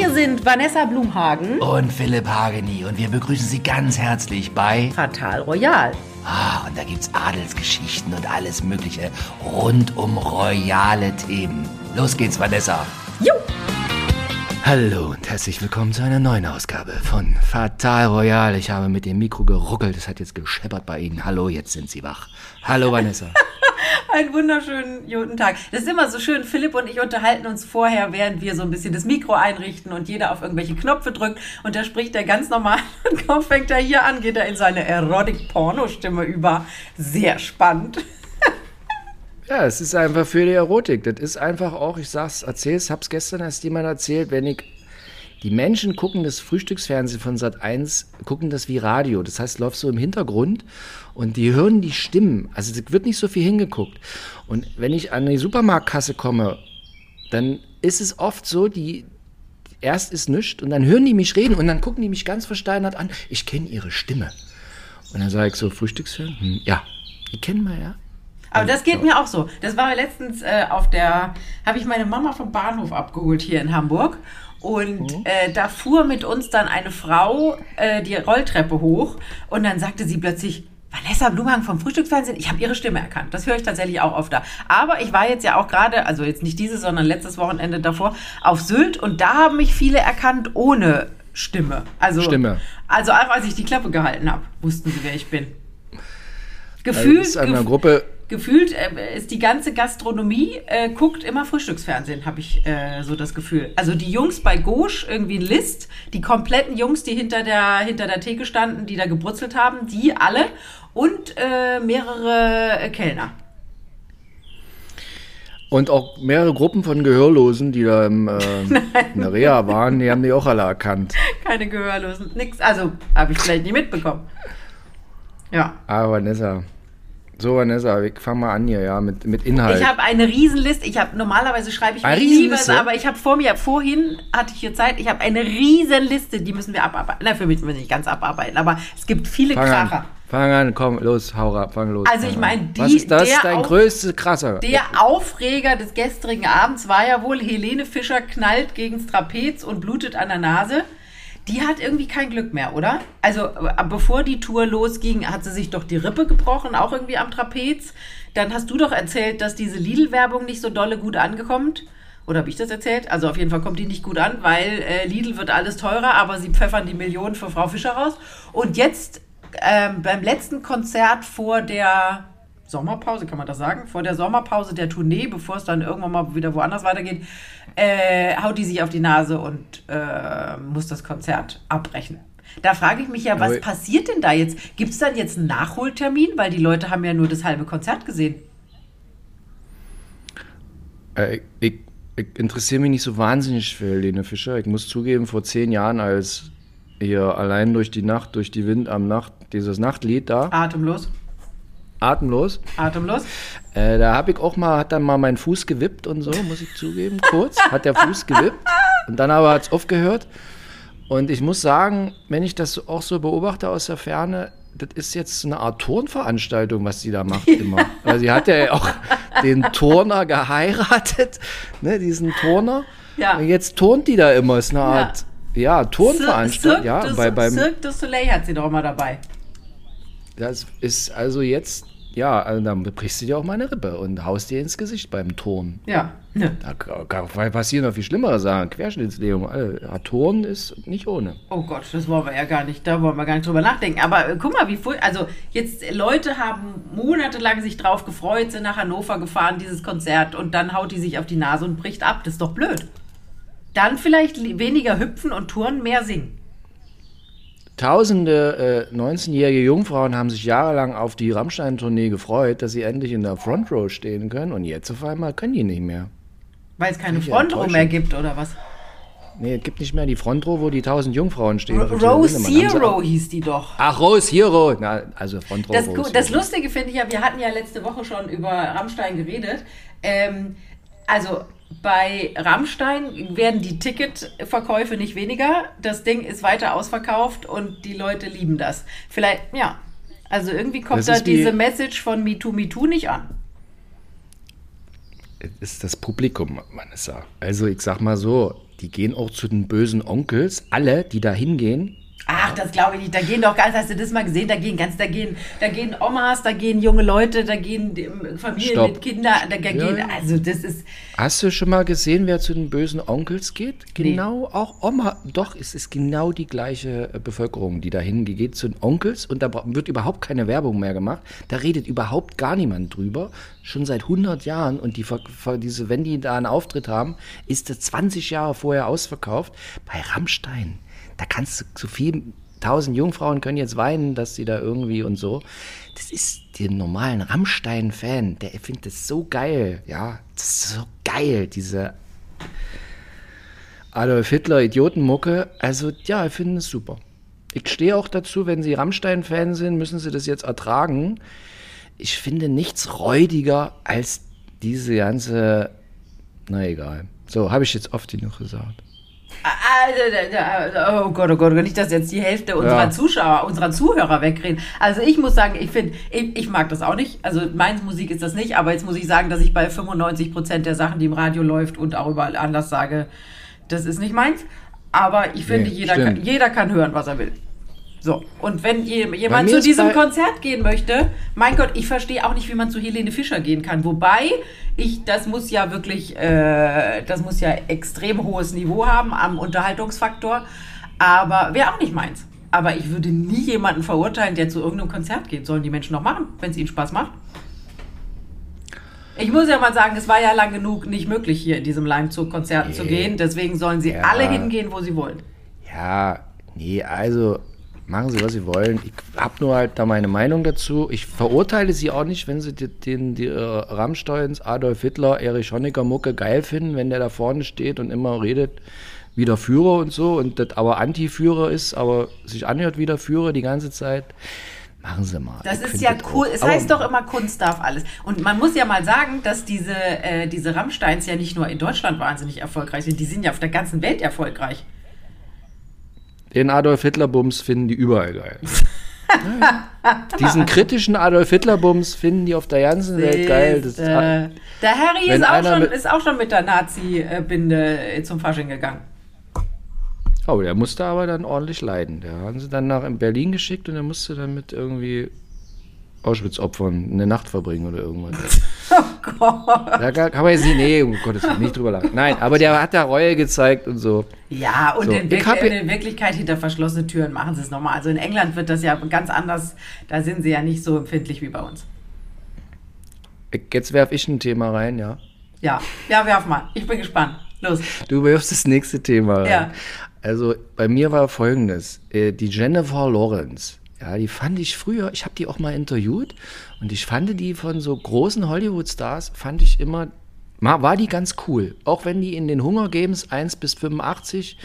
Wir sind Vanessa Blumhagen und Philipp Hageni und wir begrüßen Sie ganz herzlich bei Fatal Royal. Ah, und da gibt's Adelsgeschichten und alles Mögliche rund um royale Themen. Los geht's, Vanessa. Jo! Hallo und herzlich willkommen zu einer neuen Ausgabe von Fatal Royal. Ich habe mit dem Mikro geruckelt, es hat jetzt gescheppert bei Ihnen. Hallo, jetzt sind Sie wach. Hallo, Vanessa. Einen wunderschönen guten Tag. Das ist immer so schön. Philipp und ich unterhalten uns vorher, während wir so ein bisschen das Mikro einrichten und jeder auf irgendwelche Knöpfe drückt. Und da spricht er ganz normal. Und kaum fängt er hier an, geht er in seine Erotik-Porno-Stimme über. Sehr spannend. Ja, es ist einfach für die Erotik. Das ist einfach auch, ich sag's, erzähl's, hab's gestern erst jemand erzählt, wenn ich. Die Menschen gucken das Frühstücksfernsehen von Sat 1, gucken das wie Radio. Das heißt, läuft so im Hintergrund und die hören die Stimmen. Also es wird nicht so viel hingeguckt. Und wenn ich an die Supermarktkasse komme, dann ist es oft so, die erst ist nichts und dann hören die mich reden und dann gucken die mich ganz versteinert an. Ich kenne ihre Stimme. Und dann sage ich so, Frühstücksfernsehen? Hm, ja, die kennen wir ja. Aber das geht mir auch so. Das war letztens äh, auf der, habe ich meine Mama vom Bahnhof abgeholt hier in Hamburg. Und mhm. äh, da fuhr mit uns dann eine Frau äh, die Rolltreppe hoch und dann sagte sie plötzlich, Vanessa Blumhagen vom Frühstücksfernsehen, ich habe ihre Stimme erkannt. Das höre ich tatsächlich auch oft da. Aber ich war jetzt ja auch gerade, also jetzt nicht dieses, sondern letztes Wochenende davor, auf Sylt und da haben mich viele erkannt ohne Stimme. Also, Stimme. Also auch als ich die Klappe gehalten habe, wussten sie, wer ich bin. Gefühlt. Also ist einer Gruppe gefühlt äh, ist die ganze Gastronomie äh, guckt immer Frühstücksfernsehen, habe ich äh, so das Gefühl. Also die Jungs bei Gosch, irgendwie ein List, die kompletten Jungs, die hinter der, hinter der Theke standen, die da gebrutzelt haben, die alle und äh, mehrere äh, Kellner. Und auch mehrere Gruppen von Gehörlosen, die da im, äh, in der Reha waren, die haben die auch alle erkannt. Keine Gehörlosen, nix. Also habe ich vielleicht nicht mitbekommen. Ja. Aber Vanessa, so, Vanessa, ich fange mal an hier, ja, mit, mit Inhalt. Ich habe eine Riesenliste. Ich habe normalerweise schreibe ich eine Liebes, aber ich habe vor mir, vorhin hatte ich hier Zeit, ich habe eine Riesenliste, die müssen wir abarbeiten. Na, für mich müssen wir nicht ganz abarbeiten, aber es gibt viele fang Kracher. An. Fang an, komm, los, hau ab, fang los. Also ich meine, die Was ist das der dein Auf- größte Krasser? Der Aufreger des gestrigen Abends war ja wohl, Helene Fischer knallt gegens Trapez und blutet an der Nase. Die hat irgendwie kein Glück mehr, oder? Also, äh, bevor die Tour losging, hat sie sich doch die Rippe gebrochen, auch irgendwie am Trapez. Dann hast du doch erzählt, dass diese Lidl-Werbung nicht so dolle gut angekommt. Oder habe ich das erzählt? Also auf jeden Fall kommt die nicht gut an, weil äh, Lidl wird alles teurer, aber sie pfeffern die Millionen für Frau Fischer raus. Und jetzt ähm, beim letzten Konzert vor der Sommerpause, kann man das sagen? Vor der Sommerpause der Tournee, bevor es dann irgendwann mal wieder woanders weitergeht, äh, haut die sich auf die Nase und äh, muss das Konzert abbrechen. Da frage ich mich ja, was Aber- passiert denn da jetzt? Gibt es dann jetzt einen Nachholtermin? Weil die Leute haben ja nur das halbe Konzert gesehen. Äh, ich, ich interessiere mich nicht so wahnsinnig für Helene Fischer. Ich muss zugeben, vor zehn Jahren, als ihr allein durch die Nacht, durch die Wind am Nacht, dieses Nachtlied da, Atemlos, atemlos, atemlos. äh, da habe ich auch mal, hat dann mal mein Fuß gewippt und so, muss ich zugeben, kurz, hat der Fuß gewippt und dann aber hat es aufgehört. Und ich muss sagen, wenn ich das auch so beobachte aus der Ferne, das ist jetzt eine Art Turnveranstaltung, was sie da macht immer. Weil sie hat ja auch den Turner geheiratet, ne, diesen Turner. Ja. Und jetzt turnt die da immer, ist eine Art, ja, Turnveranstaltung. Cirque Ja, bei, beim, Cirque du Soleil hat sie doch immer dabei. das ist also jetzt, ja, also dann brichst du dir auch mal eine Rippe und haust dir ins Gesicht beim Turnen. Ja. Ne. Da passieren noch viel schlimmere Sachen. Querschnittslähmung. Ja, Turnen ist nicht ohne. Oh Gott, das wollen wir ja gar nicht, da wollen wir gar nicht drüber nachdenken. Aber äh, guck mal, wie voll, also jetzt äh, Leute haben monatelang sich drauf gefreut, sind nach Hannover gefahren, dieses Konzert, und dann haut die sich auf die Nase und bricht ab. Das ist doch blöd. Dann vielleicht weniger hüpfen und turnen, mehr singen. Tausende äh, 19-jährige Jungfrauen haben sich jahrelang auf die Rammstein-Tournee gefreut, dass sie endlich in der Front Row stehen können und jetzt auf einmal können die nicht mehr. Weil es keine Frontrow Enttäuschung. mehr gibt, oder was? Nee, es gibt nicht mehr die Front Row, wo die tausend Jungfrauen stehen. R Row sie Zero auch- hieß die doch. Ach, Rose Hero. Na, also Front Row. Das, Rose das Hero. Lustige finde ich ja, wir hatten ja letzte Woche schon über Rammstein geredet. Ähm, also bei Rammstein werden die Ticketverkäufe nicht weniger. Das Ding ist weiter ausverkauft und die Leute lieben das. Vielleicht, ja. Also irgendwie kommt Das da diese Message von MeToo, MeToo nicht an. ist das Publikum, Vanessa. Also ich sag mal so, die gehen auch zu den bösen Onkels. Alle, die da hingehen, Ach, das glaube ich nicht. Da gehen doch ganz, hast du das mal gesehen? Da gehen ganz, da gehen, da gehen Omas, da gehen junge Leute, da gehen ähm, Familien Stopp. mit Kindern, da gehen, ja. also das ist, Hast du schon mal gesehen, wer zu den bösen Onkels geht? Genau, auch Oma. Doch, es ist genau die gleiche äh, Bevölkerung, die dahin geht zu den Onkels und da wird überhaupt keine Werbung mehr gemacht. Da redet überhaupt gar niemand drüber. Schon seit 100 Jahren und die, diese, wenn die da einen Auftritt haben, ist das 20 Jahre vorher ausverkauft. Bei Rammstein, da kannst du so viel, tausend Jungfrauen können jetzt weinen, dass sie da irgendwie und so. Das ist den normalen Rammstein-Fan, der findet das so geil, ja, das ist so geil, diese Adolf Hitler Idiotenmucke. Also ja, ich finde es super. Ich stehe auch dazu, wenn Sie Rammstein-Fan sind, müssen Sie das jetzt ertragen. Ich finde nichts räudiger als diese ganze. Na egal. So, habe ich jetzt oft genug gesagt. Also, oh Gott, oh Gott, nicht, dass jetzt die Hälfte unserer Ja. Zuschauer, unserer Zuhörer wegreden. Also ich muss sagen, ich finde, ich, ich mag das auch nicht. Also meine Musik ist das nicht, aber jetzt muss ich sagen, dass ich bei 95 Prozent der Sachen, die im Radio läuft und auch überall anders sage, das ist nicht meins. Aber ich finde, Nee, jeder, kann, jeder kann hören, was er will. So, und wenn je- jemand zu diesem Konzert gehen möchte, mein Gott, ich verstehe auch nicht, wie man zu Helene Fischer gehen kann. Wobei, ich, das muss ja wirklich, äh, das muss ja extrem hohes Niveau haben am Unterhaltungsfaktor. Aber wäre auch nicht meins. Aber ich würde nie jemanden verurteilen, der zu irgendeinem Konzert geht. Sollen die Menschen noch machen, wenn es ihnen Spaß macht? Ich muss ja mal sagen, es war ja lang genug nicht möglich, hier in diesem Lime-Zug-Konzert zu Nee. gehen. Deswegen sollen sie Ja. alle hingehen, wo sie wollen. Ja, nee, also machen Sie, was Sie wollen. Ich habe nur halt da meine Meinung dazu. Ich verurteile Sie auch nicht, wenn Sie die, den, die äh, Rammsteins, Adolf Hitler, Erich Honecker Mucke geil finden, wenn der da vorne steht und immer redet wie der Führer und so und das aber Anti-Führer ist, aber sich anhört wie der Führer die ganze Zeit. Machen Sie mal. Das Ich ist ja cool. Es heißt doch immer, Kunst darf alles. Und man muss ja mal sagen, dass diese, äh, diese Rammsteins ja nicht nur in Deutschland wahnsinnig erfolgreich sind, die sind ja auf der ganzen Welt erfolgreich. Den Adolf Hitler-Bums finden die überall geil. Diesen kritischen Adolf Hitler-Bums finden die auf der ganzen Welt geil. Das, Siehste. der Harry ist auch, schon, mit- ist auch schon mit der Nazi-Binde zum Fasching gegangen. Oh, der musste aber dann ordentlich leiden. Der haben sie dann nach in Berlin geschickt und er musste dann mit irgendwie Auschwitz-Opfern eine Nacht verbringen oder irgendwas. Oh Gott. Da kann man jetzt nicht, nee, um Gottes Willen, nicht drüber lachen. Nein, aber der hat da Reue gezeigt und so. Ja, und So, in, ich Wirk hab in Wirklichkeit hinter verschlossenen Türen machen sie es nochmal. Also in England wird das ja ganz anders. Da sind sie ja nicht so empfindlich wie bei uns. Jetzt werf ich ein Thema rein, ja. Ja, ja, werf mal. Ich bin gespannt. Los. Du wirfst das nächste Thema rein. Ja. Also bei mir war folgendes. Äh, Die Jennifer Lawrence, ja, die fand ich früher, ich habe die auch mal interviewt und ich fand die von so großen Hollywood-Stars, fand ich immer, war die ganz cool. Auch wenn die in den Hunger Games 1 bis 85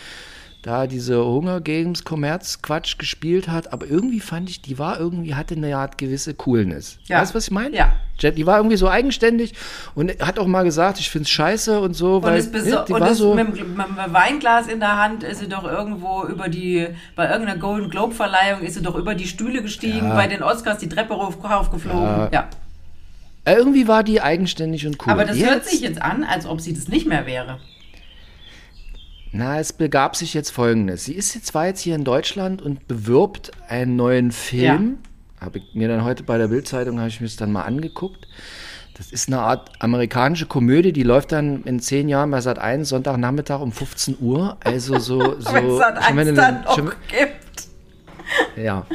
da diese Hunger Games Kommerz-Quatsch gespielt hat, aber irgendwie fand ich, die war irgendwie, hatte eine Art gewisse Coolness. Ja. Weißt du, was ich meine? Ja. Die war irgendwie so eigenständig und hat auch mal gesagt, ich find's scheiße und so, Und, weil ist, bis, ne, die und war so. mit, dem- Weinglas in der Hand ist sie doch irgendwo über die, bei irgendeiner Golden Globe Verleihung ist sie doch über die Stühle gestiegen, Ja. bei den Oscars die Treppe rauf, raufgeflogen. Ja. Ja. Äh, Irgendwie war die eigenständig und cool. Aber das hört Jetzt- sich jetzt an, als ob sie das nicht mehr wäre. Na, es begab sich jetzt folgendes. Sie ist jetzt zwar jetzt hier in Deutschland und bewirbt einen neuen Film. Habe ich mir dann heute bei der Bildzeitung habe ich mir das dann mal angeguckt. Das ist eine Art amerikanische Komödie, die läuft dann in zehn Jahren bei Sat 1 Sonntagnachmittag um 15 Uhr. Also so so Wenn es dann schon wenn eins du- dann noch schon- gibt. ja.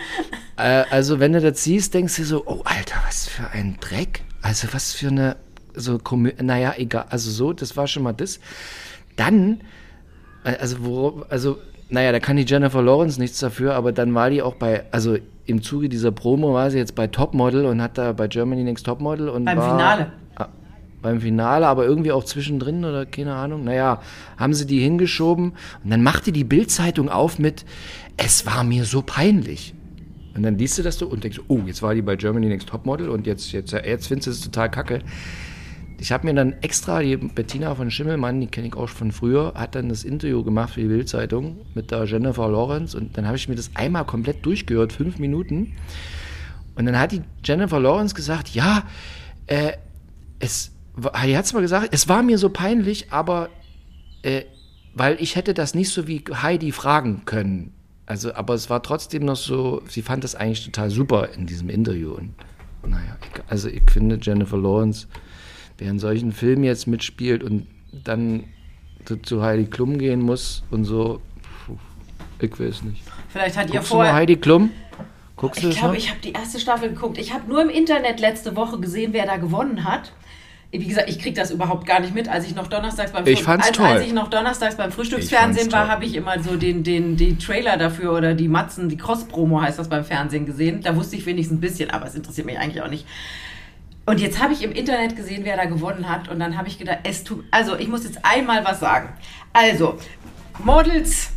Äh, also, wenn du das siehst, denkst du so, oh, Alter, was für ein Dreck. Also, was für eine, so, Komö naja, egal. Also, so, das war schon mal das. Dann, also, wo, also, naja, da kann die Jennifer Lawrence nichts dafür, aber dann war die auch bei, also, im Zuge dieser Promo war sie jetzt bei Topmodel und hat da bei Germany Next Topmodel und Beim war, Finale. Ah, beim Finale, aber irgendwie auch zwischendrin oder keine Ahnung. Naja, haben sie die hingeschoben und dann machte die Bildzeitung auf mit, es war mir so peinlich. Und dann liest du das so und denkst, oh, jetzt war die bei Germany Next Topmodel und jetzt, jetzt, jetzt findest du es total kacke. Ich habe mir dann extra, die Bettina von Schimmelmann, die kenne ich auch von früher, hat dann das Interview gemacht für die Bildzeitung mit der Jennifer Lawrence und dann habe ich mir das einmal komplett durchgehört, fünf Minuten. Und dann hat die Jennifer Lawrence gesagt, ja, äh, es, die hat zwar gesagt, es war mir so peinlich, aber äh, weil ich hätte das nicht so wie Heidi fragen können. Also, aber es war trotzdem noch so, sie fand das eigentlich total super in diesem Interview. Und naja, ich, also ich finde Jennifer Lawrence, wer in solchen Filmen jetzt mitspielt und dann zu, zu Heidi Klum gehen muss und so, ich weiß nicht. Vielleicht hat ihr Guckst du mal vorher. Heidi Klum? Guckst du Ich das glaube, ich habe die erste Staffel geguckt. Ich habe nur im Internet letzte Woche gesehen, wer da gewonnen hat. Wie gesagt, ich kriege das überhaupt gar nicht mit. Als ich noch donnerstags beim Ich fand's als, toll. als ich noch donnerstags beim Frühstücksfernsehen war, habe ich immer so den, den, die Trailer dafür oder die Matzen, die Cross-Promo heißt das beim Fernsehen gesehen. Da wusste ich wenigstens ein bisschen, aber es interessiert mich eigentlich auch nicht. Und jetzt habe ich im Internet gesehen, wer da gewonnen hat. Und dann habe ich gedacht, es tut. Also, ich muss jetzt einmal was sagen. Also, Models,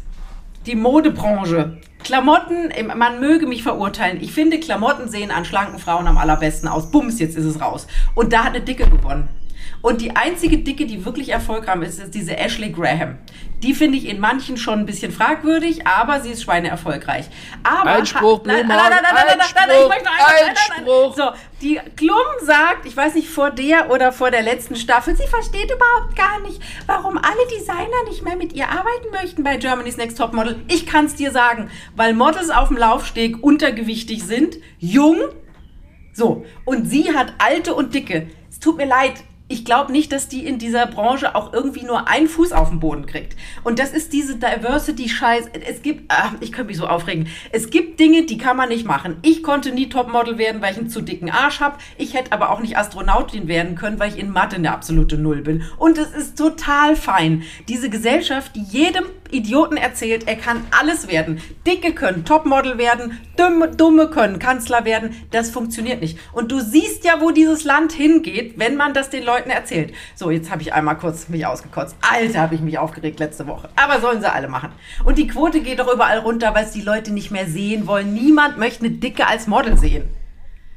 die Modebranche. Klamotten, man möge mich verurteilen. Ich finde, Klamotten sehen an schlanken Frauen am allerbesten aus. Bums, jetzt ist es raus. Und da hat eine Dicke gewonnen. Und die einzige Dicke, die wirklich erfolgreich ist, ist diese Ashley Graham. Die finde ich in manchen schon ein bisschen fragwürdig, aber sie ist schweineerfolgreich. Aber Einspruch, nein, nein, nein, nein, nein, nein, nein, nein, ich möchte noch einmal- nein, nein, nein. So, die Klum sagt, ich weiß nicht, vor der oder vor der letzten Staffel, sie versteht überhaupt gar nicht, warum alle Designer nicht mehr mit ihr arbeiten möchten bei Germany's Next Top Model. Ich kann es dir sagen, weil Models auf dem Laufsteg untergewichtig sind, jung, so, und sie hat alte und dicke. Es tut mir leid. Ich glaube nicht, dass die in dieser Branche auch irgendwie nur einen Fuß auf den Boden kriegt. Und das ist diese Diversity-Scheiß. Es gibt, ah, ich könnte mich so aufregen. Es gibt Dinge, die kann man nicht machen. Ich konnte nie Topmodel werden, weil ich einen zu dicken Arsch habe. Ich hätte aber auch nicht Astronautin werden können, weil ich in Mathe eine absolute Null bin. Und es ist total fein. Diese Gesellschaft, die jedem Idioten erzählt, er kann alles werden. Dicke können Topmodel werden, dumme, dumme können Kanzler werden. Das funktioniert nicht. Und du siehst ja, wo dieses Land hingeht, wenn man das den Leuten erzählt. So, jetzt habe ich einmal kurz mich ausgekotzt. Alter, habe ich mich aufgeregt letzte Woche. Aber sollen sie alle machen. Und die Quote geht doch überall runter, weil es die Leute nicht mehr sehen wollen. Niemand möchte eine Dicke als Model sehen.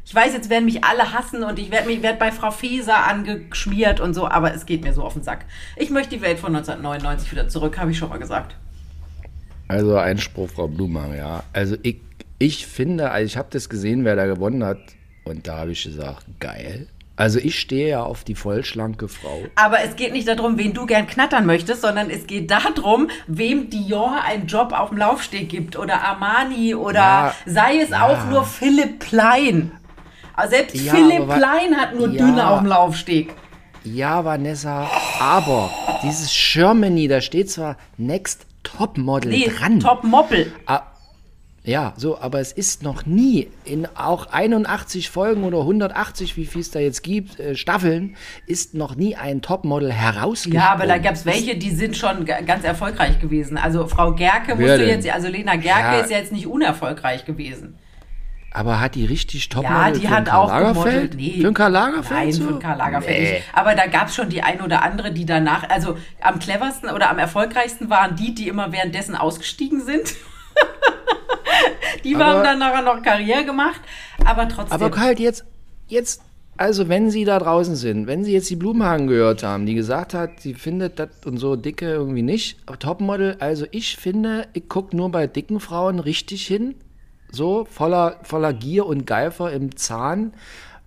Ich weiß, jetzt werden mich alle hassen und ich werde mich werd bei Frau Feser angeschmiert und so, aber es geht mir so auf den Sack. Ich möchte die Welt von 1999 wieder zurück, habe ich schon mal gesagt. Also Einspruch, Frau Blumhagen, ja. Also ich, ich finde, also ich habe das gesehen, wer da gewonnen hat. Und da habe ich gesagt, geil. Also ich stehe ja auf die vollschlanke Frau. Aber es geht nicht darum, wen du gern knattern möchtest, sondern es geht darum, wem Dior einen Job auf dem Laufsteg gibt oder Armani oder Ja, sei es ja. auch nur Philipp Plein. Also Selbst Ja, Philipp aber Plein hat nur Ja. dünne auf dem Laufsteg. Ja, Vanessa, aber dieses Germany, da steht zwar Next Topmodel Nee, dran. Top Moppel. Ah, ja, so, aber es ist noch nie in auch 81 Folgen oder 180, wie viel es da jetzt gibt, äh, Staffeln, ist noch nie ein Topmodel herausgekommen. Ja, aber da gab es welche, die sind schon ga- ganz erfolgreich gewesen. Also Frau Gerke musst du jetzt, also Lena Gerke Ja. ist ja jetzt nicht unerfolgreich gewesen. Aber hat die richtig Topmodel Ja, die für hat auch Lagerfeld? gemodelt. Für einen Karl Lagerfeld? Nein, so? für einen Karl Lagerfeld Nee. nicht. Aber da gab es schon die ein oder andere, die danach, also am cleversten oder am erfolgreichsten waren die, die immer währenddessen ausgestiegen sind. die Aber- haben dann nachher noch Karriere gemacht, aber trotzdem. Aber halt jetzt, jetzt, also wenn Sie da draußen sind, wenn Sie jetzt die Blumhagen gehört haben, die gesagt hat, sie findet das und so dicke irgendwie nicht, Topmodel, also ich finde, ich gucke nur bei dicken Frauen richtig hin, so voller, voller Gier und Geifer im Zahn.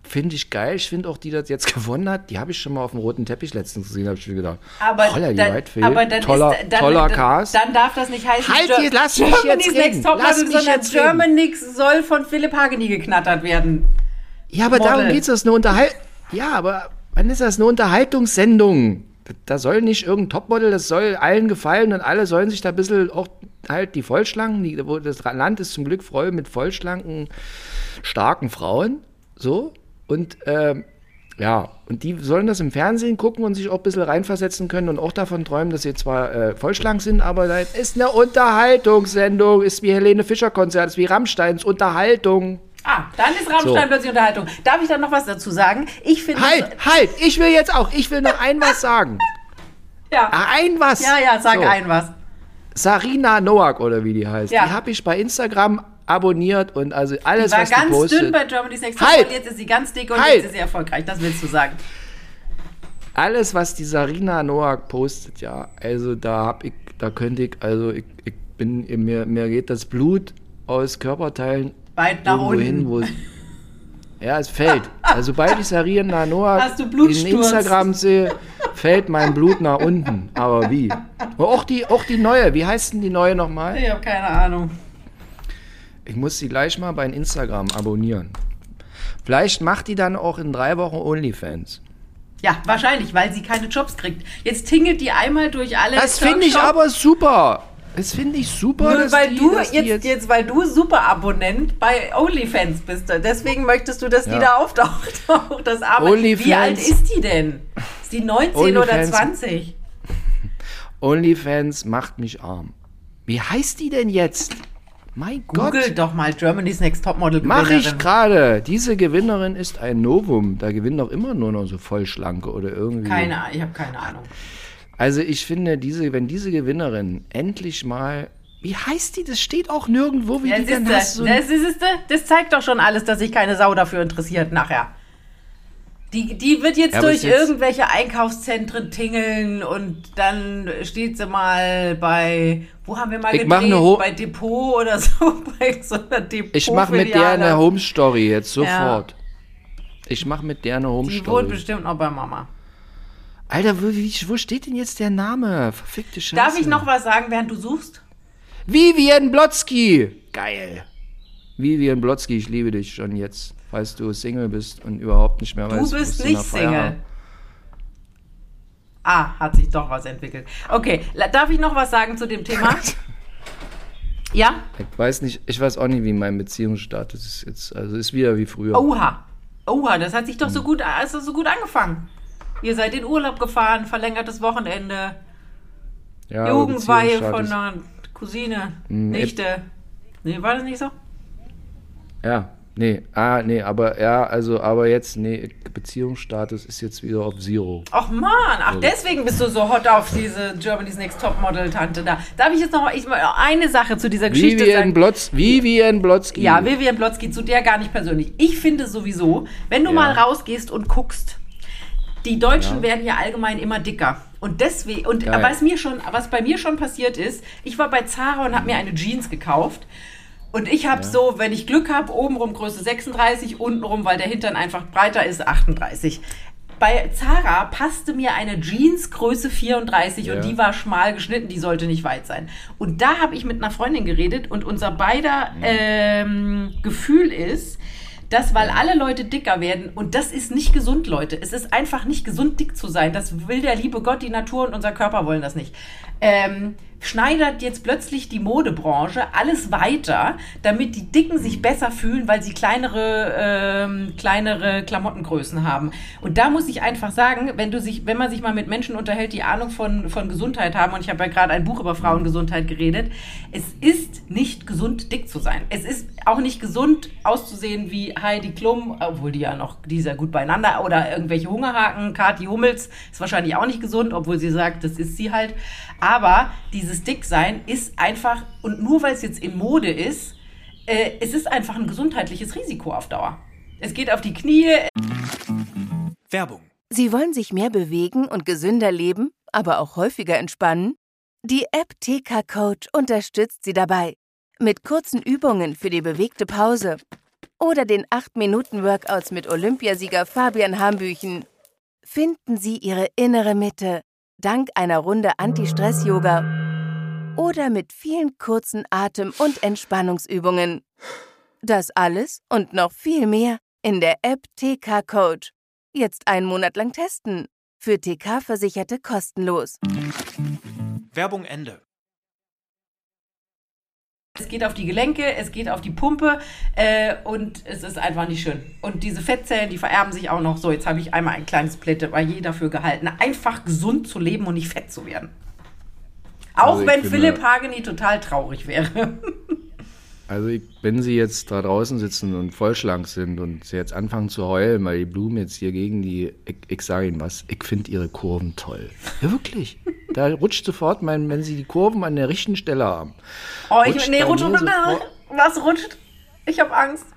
Finde ich geil. Ich finde auch, die das jetzt gewonnen hat, die habe ich schon mal auf dem roten Teppich letztens gesehen, habe ich mir gedacht. aber, Holla, die dann, Whitefield. aber dann toller, ist, dann, toller dann, Cast. Dann darf das nicht heißen, Halt, jetzt lass mich Germany's jetzt reden. Next Topmodel, Lass mich sondern jetzt. Germanix soll von Philipp Hageni geknattert werden. Ja, aber darum Model. geht's. Das ist eine Unterhalt. Ja, aber wann ist das eine Unterhaltungssendung? Da soll nicht irgendein Topmodel, das soll allen gefallen und alle sollen sich da ein bisschen auch halt die Vollschlanken, die, wo das Land ist zum Glück voll mit vollschlanken, starken Frauen. So. Und ähm, ja, und die sollen das im Fernsehen gucken und sich auch ein bisschen reinversetzen können und auch davon träumen, dass sie zwar äh, vollschlank sind, aber das ist eine Unterhaltungssendung, ist wie Helene Fischer Konzert, ist wie Rammsteins Unterhaltung. Ah, dann ist Rammstein So. plötzlich Unterhaltung. Darf ich dann noch was dazu sagen? Ich finde. Halt, halt, ich will jetzt auch, ich will noch ein was sagen. Ja. Ein was. Ja, ja, sag So. ein was. Sarina Noack oder wie die heißt. Ja. Die habe ich bei Instagram abonniert und also Die alles, war was die ganz postet. dünn bei Germany's Next Halt! Topmodel, jetzt ist sie ganz dick und Halt! jetzt ist sie erfolgreich. Das willst du sagen. alles, was die Sarina Noack postet, ja, also da hab ich, da könnte ich, also ich, ich bin, mir, mir geht das Blut aus Körperteilen Weit nach unten. hin, wo ja, es fällt. Also sobald ich Sarina Noack in? Instagram sehe, fällt mein Blut nach unten. Aber wie? Auch die, auch die neue. Wie heißt denn die neue nochmal? Ich habe keine Ahnung. Ich muss sie gleich mal bei Instagram abonnieren. Vielleicht macht die dann auch in drei Wochen OnlyFans. Ja, wahrscheinlich, weil sie keine Jobs kriegt. Jetzt tingelt die einmal durch alle. Das finde ich aber super. Das finde ich super. Nur dass weil die, du die jetzt, jetzt, weil du Superabonnent bei OnlyFans bist. Deswegen möchtest du, dass die Ja. da auftaucht. Auch das. OnlyFans. Wie alt ist die denn? Die 19 oder OnlyFans. 20? OnlyFans macht mich arm. Wie heißt die denn jetzt? Mein Google Gott. doch mal Germany's Next Topmodel Mach ich Gewinnerin. gerade. Diese Gewinnerin ist ein Novum. Da gewinnen doch immer nur noch so Vollschlanke oder irgendwie. Keine Ahnung, ich habe keine Ahnung. Also ich finde, diese, wenn diese Gewinnerin endlich mal. Wie heißt die? Das steht auch nirgendwo, wie Ja, die siehste, hast. So das, das zeigt doch schon alles, dass sich keine Sau dafür interessiert nachher. Die, die wird jetzt Ja, durch jetzt- irgendwelche Einkaufszentren tingeln und dann steht sie mal bei, wo haben wir mal Ich gedreht? eine Ho- bei Depot oder so, bei so einer Depot. ich mache mit der eine Home Story jetzt sofort. Ich mache mit der eine Home Die wohnt Story. bestimmt noch bei Mama. Alter, wo, wie, wo steht denn jetzt der Name? Verfickte Scheiße. Darf ich noch was sagen, während du suchst? Vivian Blotzky. Geil. Vivian Blotzky, ich liebe dich schon jetzt, falls du Single bist und überhaupt nicht mehr Du weißt, bist nicht Single. Ah, hat sich doch was entwickelt. Okay, darf ich noch was sagen zu dem Thema? ja? Ich weiß nicht, ich weiß auch nicht, wie mein Beziehungsstatus ist jetzt. Also ist wieder wie früher. Oha. Oha, das hat sich doch so gut, also so gut angefangen. Ihr seid in Urlaub gefahren, verlängertes Wochenende, ja, Jugendweihe von einer Cousine, Hm, Nichte. Nee, war das nicht so? Ja, nee, ah, nee, aber ja, also, aber jetzt, nee, Beziehungsstatus ist jetzt wieder auf Zero. Ach man, ach deswegen bist du so hot auf diese Germany's Next Topmodel Tante da. Darf ich jetzt noch ich, mal eine Sache zu dieser Geschichte Vivian, sagen? Blotz, Vivian Blotzky. Ja, Vivian Blotzky, zu der gar nicht persönlich. Ich finde sowieso, wenn du Ja. mal rausgehst und guckst, die Deutschen Ja. werden ja allgemein immer dicker. Und deswegen, und Geil. was mir schon, was bei mir schon passiert ist, ich war bei Zara und habe mir eine Jeans gekauft. Und ich habe so, wenn ich Glück habe, obenrum Größe 36, untenrum, weil der Hintern einfach breiter ist, 38. Bei Zara passte mir eine Jeans Größe 34 Ja. und die war schmal geschnitten, die sollte nicht weit sein. Und da habe ich mit einer Freundin geredet und unser beider ähm, Gefühl ist, dass weil alle Leute dicker werden und das ist nicht gesund, Leute. Es ist einfach nicht gesund, dick zu sein. Das will der liebe Gott, die Natur und unser Körper wollen das nicht. Ähm, schneidert jetzt plötzlich die Modebranche alles weiter, damit die Dicken sich besser fühlen, weil sie kleinere, ähm, kleinere Klamottengrößen haben. Und da muss ich einfach sagen, wenn du sich, wenn man sich mal mit Menschen unterhält, die Ahnung von, von Gesundheit haben, und ich habe ja gerade ein Buch über Frauengesundheit geredet, es ist nicht gesund, dick zu sein. Es ist auch nicht gesund auszusehen wie Heidi Klum, obwohl die ja noch, die ist ja gut beieinander, oder irgendwelche Hungerhaken, Kathi Hummels, ist wahrscheinlich auch nicht gesund, obwohl sie sagt, das ist sie halt. Aber dieses Dicksein ist einfach, und nur weil es jetzt in Mode ist, äh, es ist einfach ein gesundheitliches Risiko auf Dauer. Es geht auf die Knie, Werbung. Sie wollen sich mehr bewegen und gesünder leben, aber auch häufiger entspannen? Die App TK Coach unterstützt Sie dabei. Mit kurzen Übungen für die bewegte Pause. Oder den 8-Minuten-Workouts mit Olympiasieger Fabian Hambüchen. Finden Sie Ihre innere Mitte dank einer Runde Anti-Stress-Yoga. Oder mit vielen kurzen Atem- und Entspannungsübungen. Das alles und noch viel mehr in der App TK Coach. Jetzt einen Monat lang testen. Für TK-Versicherte kostenlos. Werbung Ende. es geht auf die Gelenke, es geht auf die Pumpe äh, und es ist einfach nicht schön. Und diese Fettzellen, die vererben sich auch noch. So, jetzt habe ich einmal ein kleines Plädoyer dafür gehalten, einfach gesund zu leben und nicht fett zu werden. Auch Also wenn Philipp Hageni total traurig wäre. Also ich, wenn sie jetzt da draußen sitzen und vollschlank sind und sie jetzt anfangen zu heulen, weil die Blumen jetzt hier gegen die, ich, ich sage Ihnen was, ich finde ihre Kurven toll. Ja, wirklich. Da rutscht sofort, mein, wenn sie die Kurven an der richtigen Stelle haben. Oh, ich, Rutscht nee, bei rutsch, mir sofort- was rutscht? Ich habe Angst.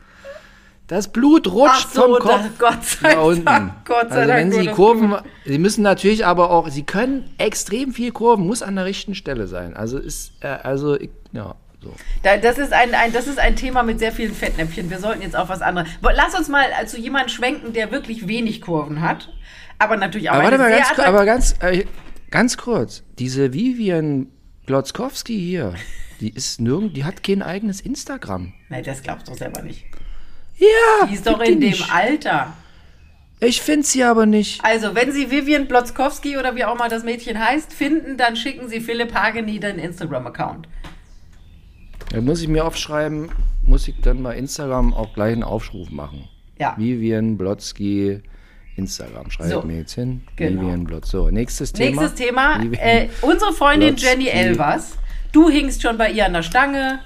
Das Blut rutscht so, vom Kopf Gott sei nach unten. Dank, Gott sei also Dank wenn sie Kurven, sie müssen natürlich aber auch, sie können extrem viel Kurven, muss an der richtigen Stelle sein. Also ist, äh, also ich, ja, so. Da, das, ist ein, ein, das ist ein Thema mit sehr vielen Fettnäpfchen. Wir sollten jetzt auf was anderes. Lass uns mal zu jemandem schwenken, der wirklich wenig Kurven hat. aber natürlich auch Aber warte mal, ganz, ku- attraktive- aber ganz, äh, ganz kurz. Diese Vivian Glotzkowski hier, die ist nirgend, die hat kein eigenes Instagram. Nein, das glaubst du doch selber nicht. Ja, Die ist doch in dem nicht. Alter. Ich finde sie aber nicht. Also, wenn Sie Vivian Blotzkowski oder wie auch mal das Mädchen heißt, finden, dann schicken Sie Philipp Hageni den Instagram-Account. Da muss ich mir aufschreiben, muss ich dann bei Instagram auch gleich einen Aufruf machen. Ja. Vivian Blotzki, Instagram. Schreibe So, ich mir jetzt hin. genau. Vivian Blotz. So, nächstes Thema. Nächstes Thema. Äh, unsere Freundin Blotzki. Jenny Elvers. Du hingst schon bei ihr an der Stange.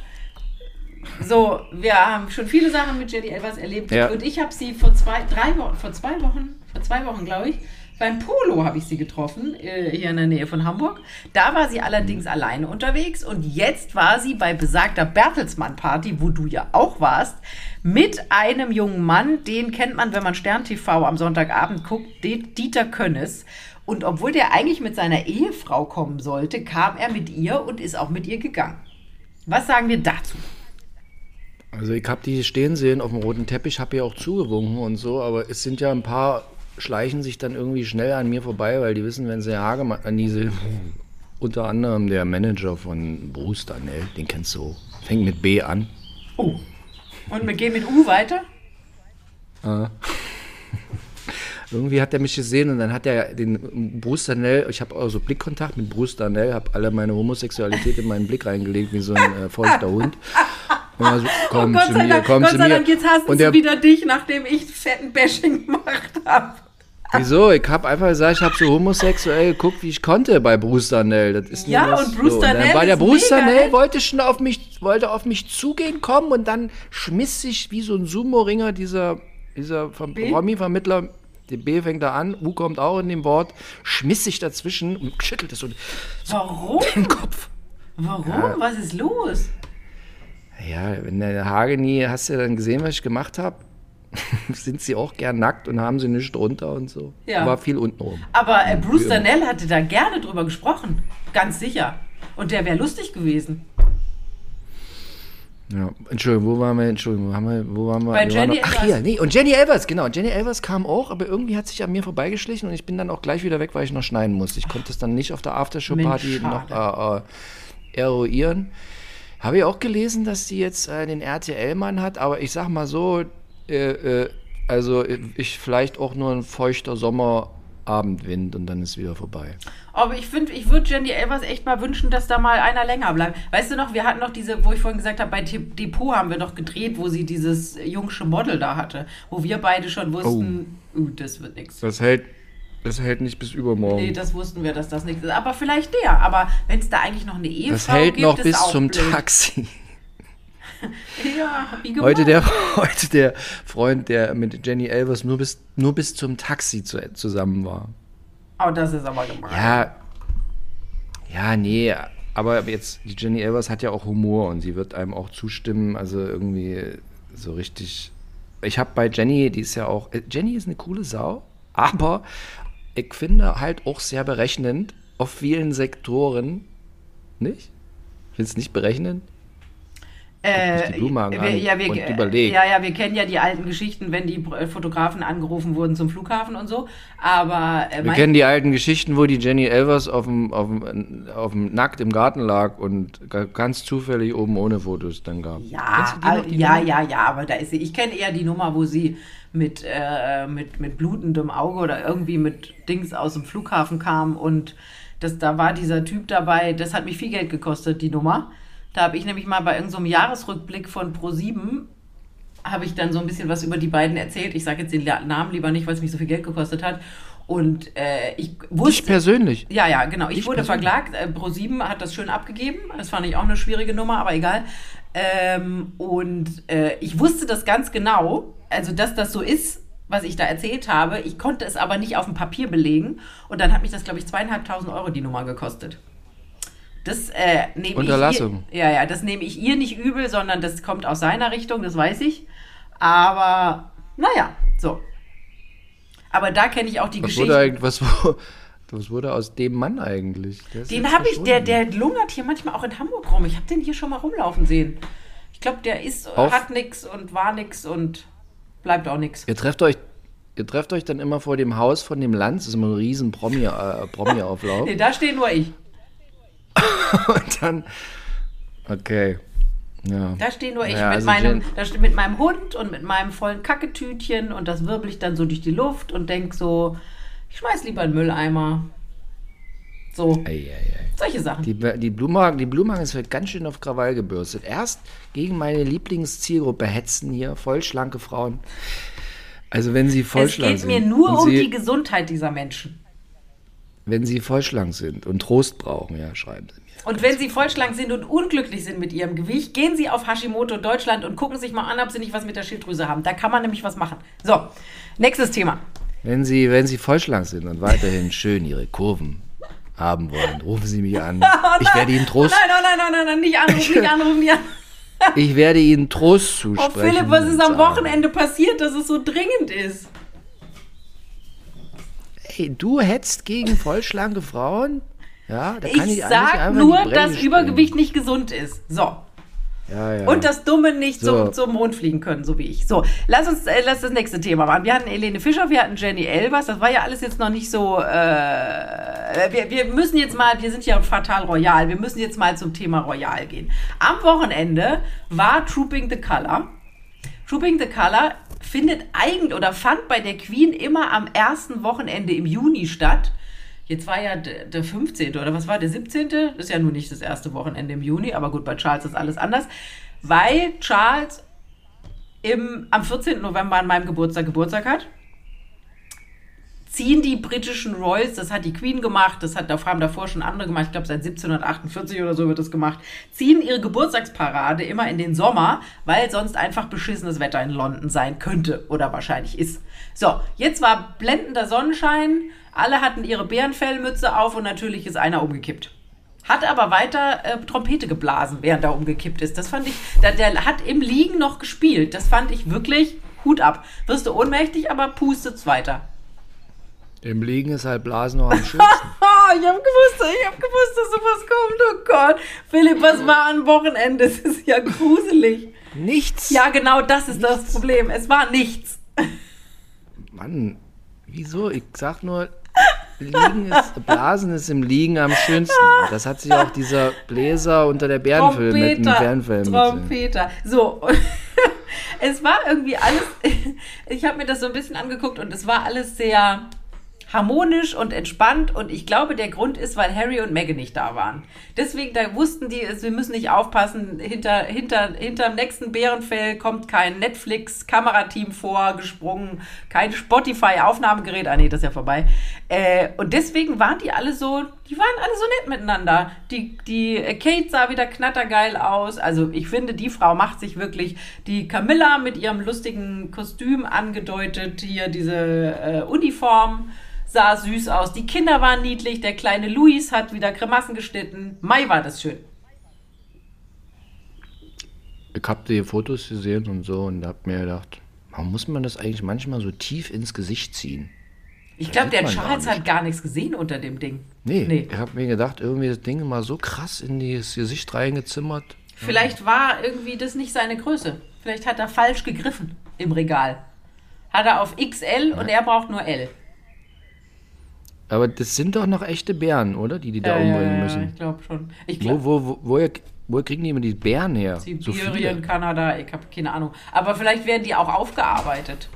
So, wir haben schon viele Sachen mit Jenny Elvers erlebt. Ja. Und ich habe sie vor zwei, drei Wochen, vor zwei Wochen, vor zwei Wochen, glaube ich, beim Polo habe ich sie getroffen, äh, hier in der Nähe von Hamburg. Da war sie allerdings alleine unterwegs und jetzt war sie bei besagter Bertelsmann-Party, wo du ja auch warst, mit einem jungen Mann, den kennt man, wenn man Stern TV am Sonntagabend guckt, Dieter Könnes. Und obwohl der eigentlich mit seiner Ehefrau kommen sollte, kam er mit ihr und ist auch mit ihr gegangen. Was sagen wir dazu? Also ich habe die stehen sehen auf dem roten Teppich, habe ihr auch zugewunken und so, aber es sind ja ein paar, schleichen sich dann irgendwie schnell an mir vorbei, weil die wissen, wenn sie Hagemann, an diese, unter anderem der Manager von Bruce Danell, den kennst du, fängt mit B an. Oh. Und wir gehen mit U weiter? Irgendwie hat er mich gesehen und dann hat er den Bruce Danell, ich habe auch so Blickkontakt mit Bruce Danell, habe alle meine Homosexualität in meinen Blick reingelegt, wie so ein äh, feuchter Hund. Und er so, komm Oh Gott zu sei mir, Dank, komm Gott zu sei mir. Dank, jetzt hast und du der, wieder dich, nachdem ich fetten Bashing gemacht habe. Wieso? Ich habe einfach gesagt, ich habe so homosexuell geguckt, wie ich konnte bei Bruce Danell. Das ist Ja, und Bruce so. dann Darnell war der Bruce nett. wollte schon auf mich, wollte auf mich zugehen kommen und dann schmiss sich wie so ein Sumo-Ringer dieser, dieser? Promi-Vermittler, die B fängt da an, U kommt auch in dem Wort, schmiss sich dazwischen und schüttelte so Warum? den Kopf. Warum? Was ist los? Ja, wenn der Hageni, hast du ja dann gesehen, was ich gemacht habe? Sind sie auch gern nackt und haben sie nichts drunter und so. Ja. War viel unten rum. Aber äh, Bruce. Danell hatte da gerne drüber gesprochen. Ganz sicher. Und der wäre lustig gewesen. Ja, Entschuldigung, wo waren wir? Entschuldigung, wo, haben wir, wo waren wir? Bei wir waren Jenny noch, ach hier, nee, und Jenny Elvers, genau. Jenny Elvers kam auch, aber irgendwie hat sich an mir vorbeigeschlichen und ich bin dann auch gleich wieder weg, weil ich noch schneiden musste. Ich konnte es dann nicht auf der Aftershow-Party noch äh, äh, eruieren. Habe ich auch gelesen, dass die jetzt äh, den RTL-Mann hat, aber ich sag mal so, äh, äh, also ich vielleicht auch nur ein feuchter Sommerabendwind und dann ist wieder vorbei. Aber ich finde, ich würde Jenny Elvers echt mal wünschen, dass da mal einer länger bleibt. Weißt du noch, wir hatten noch diese, wo ich vorhin gesagt habe, bei Depot haben wir doch gedreht, wo sie dieses jungsche Model da hatte, wo wir beide schon wussten, uh, das wird nichts. Das hält, das hält nicht bis übermorgen. Nee, das wussten wir, dass das nichts ist. Aber vielleicht der. Aber wenn es da eigentlich noch eine Ehefrau das hält gibt, noch bis zum blöd. Taxi. Ja, wie gemein. Heute der, heute der Freund, der mit Jenny Elvers nur bis, nur bis zum Taxi zu, zusammen war. Oh, das ist aber gemein. Ja, ja, nee, aber jetzt, die Jenny Elvers hat ja auch Humor und sie wird einem auch zustimmen, also irgendwie so richtig. Ich habe bei Jenny, die ist ja auch, äh, Jenny ist eine coole Sau, aber ich finde halt auch sehr berechnend auf vielen Sektoren. Nicht? Findest du nicht berechnend? Äh, die Blumenhagen wir, ja, wir, und überlegt. ja, ja, wir kennen ja die alten Geschichten, wenn die Fotografen angerufen wurden zum Flughafen und so. Aber äh, Wir kennen die alten Geschichten, wo die Jenny Elvers auf dem, auf dem, auf dem nackt im Garten lag und ga- ganz zufällig oben ohne Fotos dann gab. ja, die die ja, Nummer? ja, ja, aber da ist sie. Ich kenne eher die Nummer, wo sie mit, äh, mit, mit blutendem Auge oder irgendwie mit Dings aus dem Flughafen kam und das, da war dieser Typ dabei. Das hat mich viel Geld gekostet, die Nummer. Da habe ich nämlich mal bei irgendeinem so Jahresrückblick von Pro7 habe ich dann so ein bisschen was über die beiden erzählt. Ich sage jetzt den Namen lieber nicht, weil es mich so viel Geld gekostet hat. Und äh, ich Ich wusste. persönlich. Ja, ja, genau. Ich, Ich wurde persönlich. verklagt. Äh, Pro7 hat das schön abgegeben. Das fand ich auch eine schwierige Nummer, aber egal. Ähm, und äh, ich wusste das ganz genau, also dass das so ist, was ich da erzählt habe. Ich konnte es aber nicht auf dem Papier belegen. Und dann hat mich das, glaube ich, zweieinhalbtausend Euro die Nummer gekostet. Das äh, nehme ich Unterlassung. ihr, ja, ja, das nehme ich ihr nicht übel, sondern das kommt aus seiner Richtung, das weiß ich. Aber naja, so. Aber da kenne ich auch die Was Geschichte. wurde, was, was wurde aus dem Mann eigentlich? Der Den habe ich, der, der lungert hier manchmal auch in Hamburg rum. Ich habe den hier schon mal rumlaufen sehen. Ich glaube, der ist, Auf- hat nix und war nix und bleibt auch nix. Ihr trefft euch, Ihr trefft euch dann immer vor dem Haus von dem Lanz, das ist immer ein riesen Promi, äh, Promi-Auflauf. Nee, da stehe nur ich. Und dann, okay. Ja. Da stehe nur ich Ja, mit, also meinem, da ste- mit meinem Hund und mit meinem vollen Kacketütchen und das wirbel ich dann so durch die Luft und denk so, ich schmeiß lieber einen Mülleimer. So, Ei, ei, ei. solche Sachen. Die, die, Blumhagen, die Blumhagen ist heute ganz schön auf Krawall gebürstet. Erst gegen meine Lieblingszielgruppe hetzen hier, vollschlanke Frauen. Also wenn sie es vollschlank geht sind. mir nur um sie, die Gesundheit dieser Menschen. Wenn sie vollschlank sind und Trost brauchen, ja, schreiben sie mir. Und wenn sie vollschlank sind und unglücklich sind mit ihrem Gewicht, gehen sie auf Hashimoto Deutschland und gucken sich mal an, ob sie nicht was mit der Schilddrüse haben. Da kann man nämlich was machen. So, nächstes Thema. Wenn sie, wenn sie vollschlank sind und weiterhin schön ihre Kurven haben wollen, rufen sie mich an. Ich werde ihnen Trost, Nein, nein, nein, nein, nein, nicht anrufen, nicht anrufen, nicht anrufen. ich werde ihnen Trost Oh, zusprechen. Philipp, was ist am Wochenende passiert, dass es so dringend ist? Hey, du hetzt gegen vollschlanke Frauen? Ja, da kann Ich ich, sag nur, dass. Übergewicht nicht gesund ist. So. Ja, ja. Und dass Dumme nicht So. zum, zum Mond fliegen können, so wie ich. So, lass uns äh, lass das nächste Thema machen. Wir hatten Helene Fischer, wir hatten Jenny Elvers. Das war ja alles jetzt noch nicht so. Äh, wir, wir müssen jetzt mal, wir sind ja fatal royal, wir müssen jetzt mal zum Thema royal gehen. Am Wochenende war Trooping the Color. Trooping the Color findet eigentlich oder fand bei der Queen immer am ersten Wochenende im Juni statt. Jetzt war ja der, der 15. oder was war der 17. Das ist ja nun nicht das erste Wochenende im Juni, aber gut, bei Charles ist alles anders. Weil Charles im, am 14. November an meinem Geburtstag Geburtstag hat ziehen die britischen Royals, das hat die Queen gemacht, das hat, haben davor schon andere gemacht, ich glaube seit 1748 oder so wird das gemacht, ziehen ihre Geburtstagsparade immer in den Sommer, weil sonst einfach beschissenes Wetter in London sein könnte oder wahrscheinlich ist. So, jetzt war blendender Sonnenschein, alle hatten ihre Bärenfellmütze auf und natürlich ist einer umgekippt. Hat aber weiter äh, Trompete geblasen, während er umgekippt ist. Das fand ich, der, der hat im Liegen noch gespielt. Das fand ich wirklich Hut ab. Wirst du ohnmächtig, aber pustet's weiter. Im Liegen ist halt Blasen noch am schönsten. Ich hab gewusst, ich hab gewusst, dass sowas kommt. Oh Gott. Philipp, was war am Wochenende? Es ist ja gruselig. Nichts. Ja, genau das ist das Problem. Es war nichts. Mann, wieso? Ich sag nur, Liegen ist, Blasen ist im Liegen am schönsten. Das hat sich auch dieser Bläser unter der Bärenfell mit dem mit. Trompeter. So. es war irgendwie alles. Ich habe mir das so ein bisschen angeguckt und es war alles sehr harmonisch und entspannt und ich glaube, der Grund ist, weil Harry und Meghan nicht da waren. Deswegen, da wussten die, wir müssen nicht aufpassen, hinter, hinter, hinterm nächsten Bärenfell kommt kein Netflix-Kamerateam vorgesprungen, kein Spotify-Aufnahmegerät, ah nee, das ist ja vorbei. Äh, und deswegen waren die alle so, die waren alle so nett miteinander. Die, die äh, Kate sah wieder knattergeil aus, also ich finde, die Frau macht sich wirklich, die Camilla mit ihrem lustigen Kostüm angedeutet, hier diese äh, Uniform, sah süß aus. Die Kinder waren niedlich. Der kleine Luis hat wieder Grimassen geschnitten. Mai war das schön. Ich hab die Fotos gesehen und so und hab mir gedacht, warum muss man das eigentlich manchmal so tief ins Gesicht ziehen? Ich glaube, der gar Charles nicht. hat gar nichts gesehen unter dem Ding. Nee, Nee. ich hab mir gedacht, irgendwie das Ding mal so krass in das Gesicht reingezimmert. Vielleicht war irgendwie das nicht seine Größe. Vielleicht hat er falsch gegriffen im Regal. Hat er auf XL und er braucht nur L. Aber das sind doch noch echte Bären, oder? Die die da umbringen müssen. Ich glaube schon. Ich Wo, glaube, wo, wo, woher, woher kriegen die immer die Bären her? So Sibirien, viele. Kanada, ich habe keine Ahnung. Aber vielleicht werden die auch aufgearbeitet.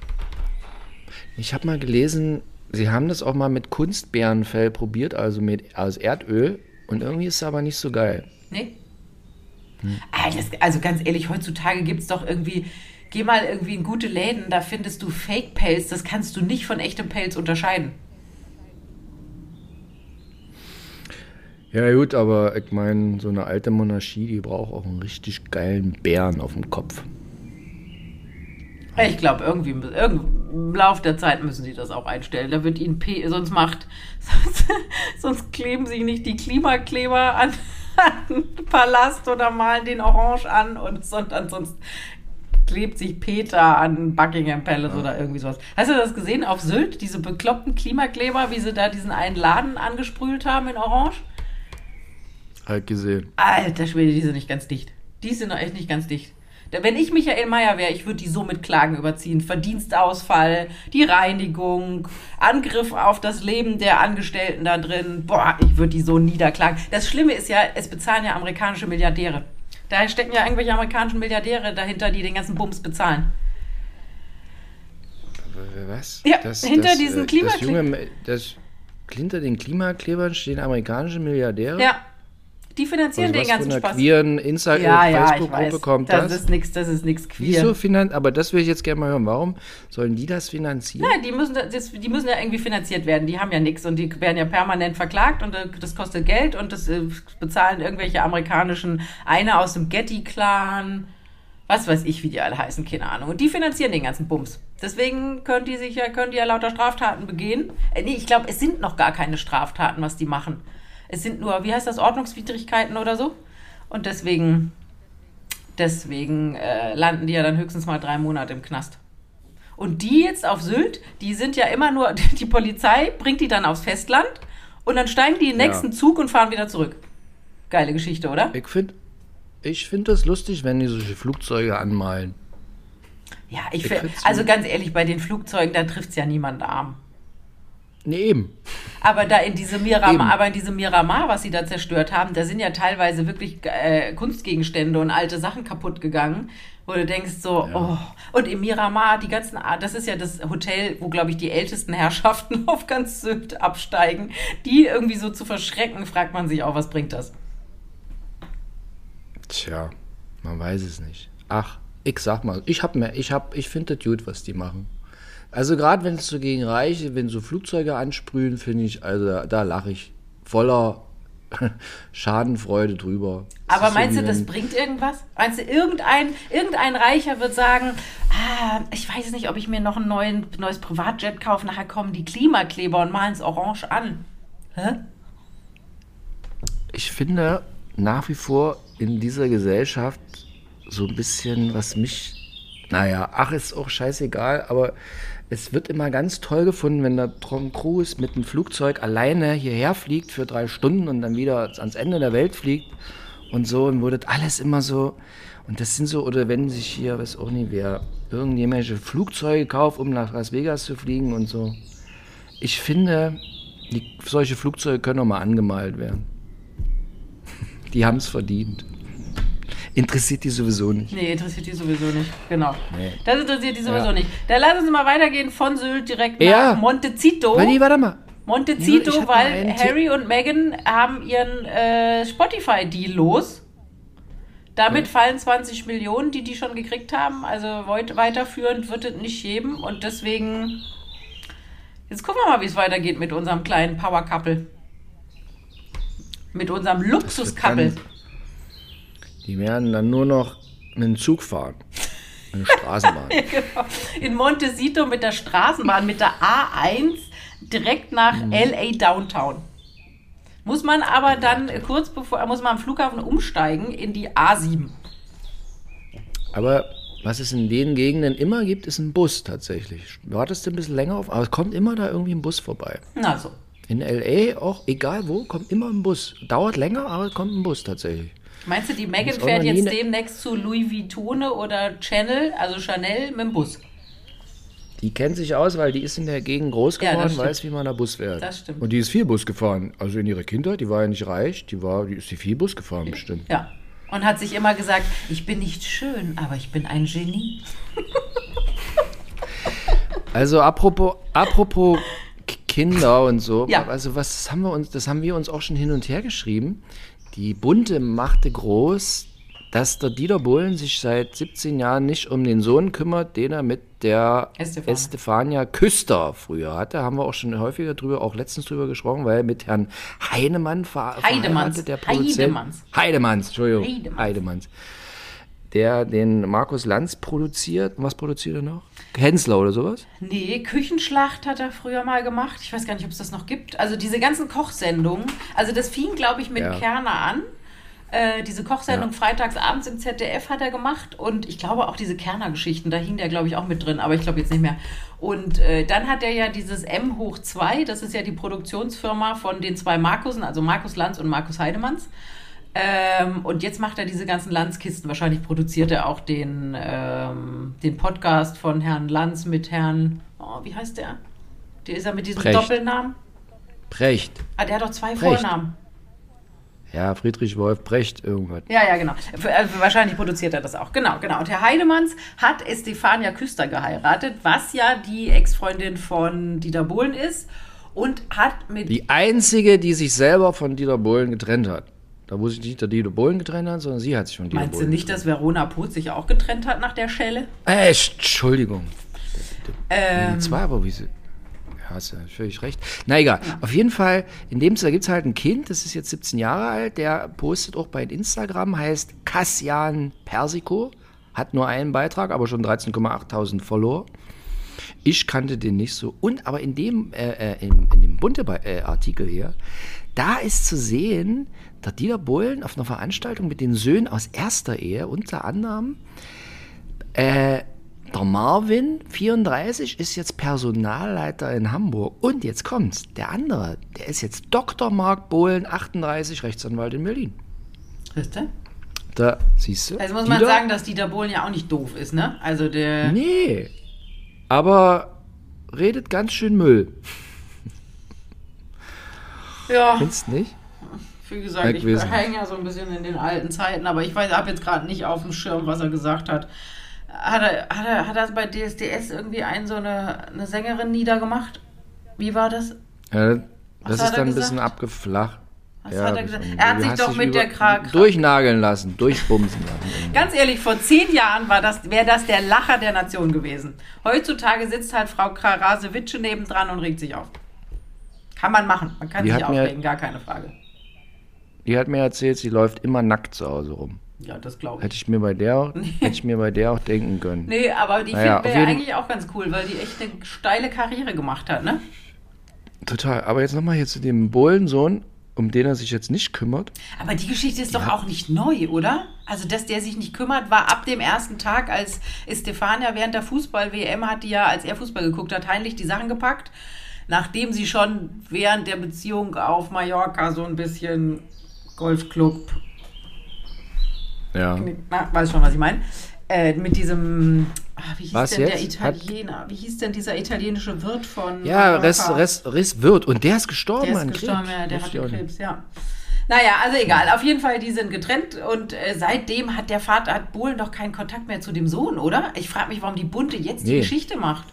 Ich habe mal gelesen, sie haben das auch mal mit Kunstbärenfell probiert, also mit aus Erdöl. Und irgendwie ist es aber nicht so geil. Nee? Ah, das, also ganz ehrlich, heutzutage gibt es doch irgendwie, geh mal irgendwie in gute Läden, da findest du Fake-Pelz, das kannst du nicht von echtem Pelz unterscheiden. Ja gut, aber ich meine, so eine alte Monarchie, die braucht auch einen richtig geilen Bären auf dem Kopf. Ich glaube, irgendwie im im Lauf der Zeit müssen sie das auch einstellen. Da wird ihnen P, sonst macht, sonst, sonst kleben sie nicht die Klimakleber an, an den Palast oder malen den Orange an und sondern sonst klebt sich Peter an Buckingham Palace oder irgendwie sowas. Hast du das gesehen auf Sylt? Diese bekloppten Klimakleber, wie sie da diesen einen Laden angesprüht haben in Orange? Halt gesehen. Alter Schwede, die sind nicht ganz dicht. Die sind doch echt nicht ganz dicht. Wenn ich Michael Mayer wäre, ich würde die so mit Klagen überziehen. Verdienstausfall, die Reinigung, Angriff auf das Leben der Angestellten da drin. Boah, ich würde die so niederklagen. Das Schlimme ist ja, es bezahlen ja amerikanische Milliardäre. Da stecken ja irgendwelche amerikanischen Milliardäre dahinter, die den ganzen Bums bezahlen. Was? Ja, hinter diesen äh, das junge, das, hinter den Klimaklebern stehen amerikanische Milliardäre. Ja, die finanzieren Aus den ganzen Spaß. queeren Insta- ja, ja, Facebook-Gruppe kommt das? das? ist nichts, das ist nichts queer. Wieso finanzieren? Aber das will ich jetzt gerne mal hören. Warum sollen die das finanzieren? Ja, die müssen, das, die müssen ja irgendwie finanziert werden. Die haben ja nichts und die werden ja permanent verklagt und äh, das kostet Geld und das äh, bezahlen irgendwelche amerikanischen, eine aus dem Getty-Clan, was weiß ich, wie die alle heißen, keine Ahnung. Und die finanzieren den ganzen Bums. Deswegen können die sich ja, können die ja lauter Straftaten begehen. Äh, nee, ich glaube, es sind noch gar keine Straftaten, was die machen. Es sind nur, wie heißt das, Ordnungswidrigkeiten oder so. Und deswegen, deswegen äh, landen die ja dann höchstens mal drei Monate im Knast. Und die jetzt auf Sylt, die sind ja immer nur, die Polizei bringt die dann aufs Festland und dann steigen die in den Ja. nächsten Zug und fahren wieder zurück. Geile Geschichte, oder? Ich finde ich find das lustig, wenn die solche Flugzeuge anmalen. Ja, ich, Ich find, find's also ganz ehrlich, bei den Flugzeugen, da trifft es ja niemand arm. Nee, eben. Aber da in diese Miramar, aber in diese Miramar, was sie da zerstört haben, da sind ja teilweise wirklich äh, Kunstgegenstände und alte Sachen kaputt gegangen, wo du denkst so, oh. Und im Miramar, die ganzen, das ist ja das Hotel, wo glaube ich die ältesten Herrschaften auf ganz Sylt absteigen, die irgendwie so zu verschrecken, fragt man sich auch, was bringt das? Tja, man weiß es nicht. Ach, ich sag mal, ich hab mir, ich hab, ich finde das gut, was die machen. Also gerade wenn es so gegen Reiche, wenn so Flugzeuge ansprühen, finde ich, also da, da lache ich voller Schadenfreude drüber. Das Aber so meinst wie du, das bringt irgendwas? Meinst du, irgendein, irgendein Reicher wird sagen, ah, ich weiß nicht, ob ich mir noch ein neuen, neues Privatjet kaufe, nachher kommen die Klimakleber und malen es orange an. Hä? Ich finde nach wie vor in dieser Gesellschaft so ein bisschen, was mich, naja, ach, ist auch scheißegal, aber es wird immer ganz toll gefunden, wenn der Tom Cruise mit einem Flugzeug alleine hierher fliegt für drei Stunden und dann wieder ans Ende der Welt fliegt und so und wurde alles immer so. Und das sind so, oder wenn sich hier, weiß auch nicht wer, irgendjemandische Flugzeuge kauft, um nach Las Vegas zu fliegen und so. Ich finde, die, solche Flugzeuge können auch mal angemalt werden. Die haben es verdient. Interessiert die sowieso nicht. Nee, interessiert die sowieso nicht. Genau. Nee. Das interessiert die sowieso Ja. nicht. Dann lass uns mal weitergehen von Sylt direkt nach Ja. Montecito. Die, warte mal. Montecito, mal weil Tipp. Harry und Meghan haben ihren äh, Spotify-Deal los. Damit fallen 20 Millionen, die die schon gekriegt haben. Also weit- weiterführend wird es nicht geben. Und deswegen, jetzt gucken wir mal, wie es weitergeht mit unserem kleinen Power-Couple. Mit unserem Luxus-Couple. Die werden dann nur noch mit dem Zug fahren. Eine Straßenbahn. Genau. In Montecito mit der Straßenbahn, mit der A1 direkt nach Mhm. LA Downtown. Muss man aber dann kurz bevor, muss man am Flughafen umsteigen in die A7. Aber was es in den Gegenden immer gibt, ist ein Bus tatsächlich. Wartest du ein bisschen länger auf, aber es kommt immer da irgendwie ein Bus vorbei. Na so. In L.A. auch, egal wo, kommt immer ein Bus. Dauert länger, aber es kommt ein Bus tatsächlich. Meinst du, die Megan fährt jetzt ne- demnächst zu Louis Vuittone oder Channel, also Chanel, mit dem Bus? Die kennt sich aus, weil die ist in der Gegend groß Ja, geworden, stimmt. weiß, wie man da Bus fährt. Das stimmt. Und die ist viel Bus gefahren. Also in ihrer Kindheit, die war ja nicht reich, die, war, die ist die viel Bus gefahren bestimmt. Ja. Und hat sich immer gesagt, ich bin nicht schön, aber ich bin ein Genie. Also apropos, apropos Kinder und so, Ja. also was haben wir uns, das haben wir uns auch schon hin und her geschrieben. Die Bunte machte groß, dass der Dieter Bohlen sich seit 17 Jahren nicht um den Sohn kümmert, den er mit der Estefania. Estefania Küster früher hatte. Haben wir auch schon häufiger drüber, auch letztens drüber gesprochen, weil mit Herrn Heinemann ver Heidemanns. der Produzent. Heidemanns. Heidemanns, Entschuldigung. Heidemanns. Heidemanns. Der den Markus Lanz produziert. Und Was produziert er noch? Hensler oder sowas? Nee, Küchenschlacht hat er früher mal gemacht. Ich weiß gar nicht, ob es das noch gibt. Also diese ganzen Kochsendungen. Also das fing, glaube ich, mit Ja. Kerner an. Äh, diese Kochsendung Ja. freitags abends im ZDF hat er gemacht. Und ich glaube auch diese Kerner-Geschichten, da hing der, glaube ich, auch mit drin. Aber ich glaube jetzt nicht mehr. Und äh, dann hat er ja dieses M hoch 2. Das ist ja die Produktionsfirma von den zwei Markusen, also Markus Lanz und Markus Heidemanns. Ähm, und jetzt macht er diese ganzen Landskisten. Wahrscheinlich produziert er auch den, ähm, den Podcast von Herrn Lanz mit Herrn, oh, wie heißt der? Der ist er mit diesem Precht. Doppelnamen? Brecht. Ah, der hat doch zwei Precht. Vornamen. Ja, Friedrich Wolf Brecht, irgendwas. Ja, ja, genau. Äh, Wahrscheinlich produziert er das auch. Genau, genau. Und Herr Heidemanns hat Estefania Küster geheiratet, was ja die Ex-Freundin von Dieter Bohlen ist. Und hat mit. Die einzige, die sich selber von Dieter Bohlen getrennt hat. Da wo sich nicht der Dieter Bohlen getrennt hat, sondern sie hat sich von Dieter meinst du Bohlen nicht, dass Verona Poth sich auch getrennt hat nach der Schelle? Äh, Entschuldigung. Ähm, Und zwar, aber wie sie. Ja, hast ja völlig recht. Na egal. Auf jeden Fall, in dem da gibt es halt ein Kind, das ist jetzt 17 Jahre alt, der postet auch bei Instagram, heißt Kassian Persico, hat nur einen Beitrag, aber schon 13,8 Follower. Ich kannte den nicht so. Und aber in dem, äh, äh, in, in dem Bunte-Artikel hier, da ist zu sehen, der Dieter Bohlen auf einer Veranstaltung mit den Söhnen aus erster Ehe, unter anderem äh, der Marvin, 34, ist jetzt Personalleiter in Hamburg. Und jetzt kommt's. Der andere, der ist jetzt Dr. Mark Bohlen, 38, Rechtsanwalt in Berlin. Siehst du? Da, siehst du. Also muss man Dieter? sagen, dass Dieter Bohlen ja auch nicht doof ist, ne? Also der. Nee. Aber redet ganz schön Müll. Ja, Findest du nicht? Wie gesagt, ich Wegwesen. hänge ja so ein bisschen in den alten Zeiten, aber ich weiß, habe jetzt gerade nicht auf dem Schirm, was er gesagt hat. Hat er, hat er, hat er bei DSDS irgendwie einen so eine, eine Sängerin niedergemacht? Wie war das? Ja, Was das ist dann ein bisschen abgeflacht. Was Ja, hat er gesagt? Er hat sich doch mit der über- Kra- Durchnageln lassen, durchbumsen lassen. Ganz ehrlich, vor zehn Jahren war das, wäre das der Lacher der Nation gewesen. Heutzutage sitzt halt Frau Krasewitsche nebendran und regt sich auf. Kann man machen. Man kann Die sich aufregen, gar keine Frage. Die hat mir erzählt, sie läuft immer nackt zu Hause rum. Ja, das glaube ich. Hätte ich mir bei der, hätte ich mir bei der auch denken können. Nee, aber die Naja, finden wir ja eigentlich auch ganz cool, weil die echt eine steile Karriere gemacht hat, ne? Total. Aber jetzt nochmal hier zu dem Bohlensohn, um den er sich jetzt nicht kümmert. Aber die Geschichte ist doch auch nicht neu, oder? Also, dass der sich nicht kümmert, war ab dem ersten Tag, als Estefania während der Fußball-WM hat die ja, als er Fußball geguckt hat, heimlich die Sachen gepackt, nachdem sie schon während der Beziehung auf Mallorca so ein bisschen Golfclub, Ja. na, weiß schon, was ich meine, äh, mit diesem, ah, wie hieß Was denn der jetzt? Hat- Italiener? Wie hieß denn dieser italienische Wirt von Ja, Mallorca? Rest, Rest, Rest wird. Und der ist gestorben Der ist an gestorben, Krebs. ja, der hatte nicht. Krebs, ja. Naja, also egal. Auf jeden Fall, die sind getrennt und äh, seitdem hat der Vater, hat Bohlen doch keinen Kontakt mehr zu dem Sohn, oder? Ich frage mich, warum die Bunte jetzt die Nee. Geschichte macht.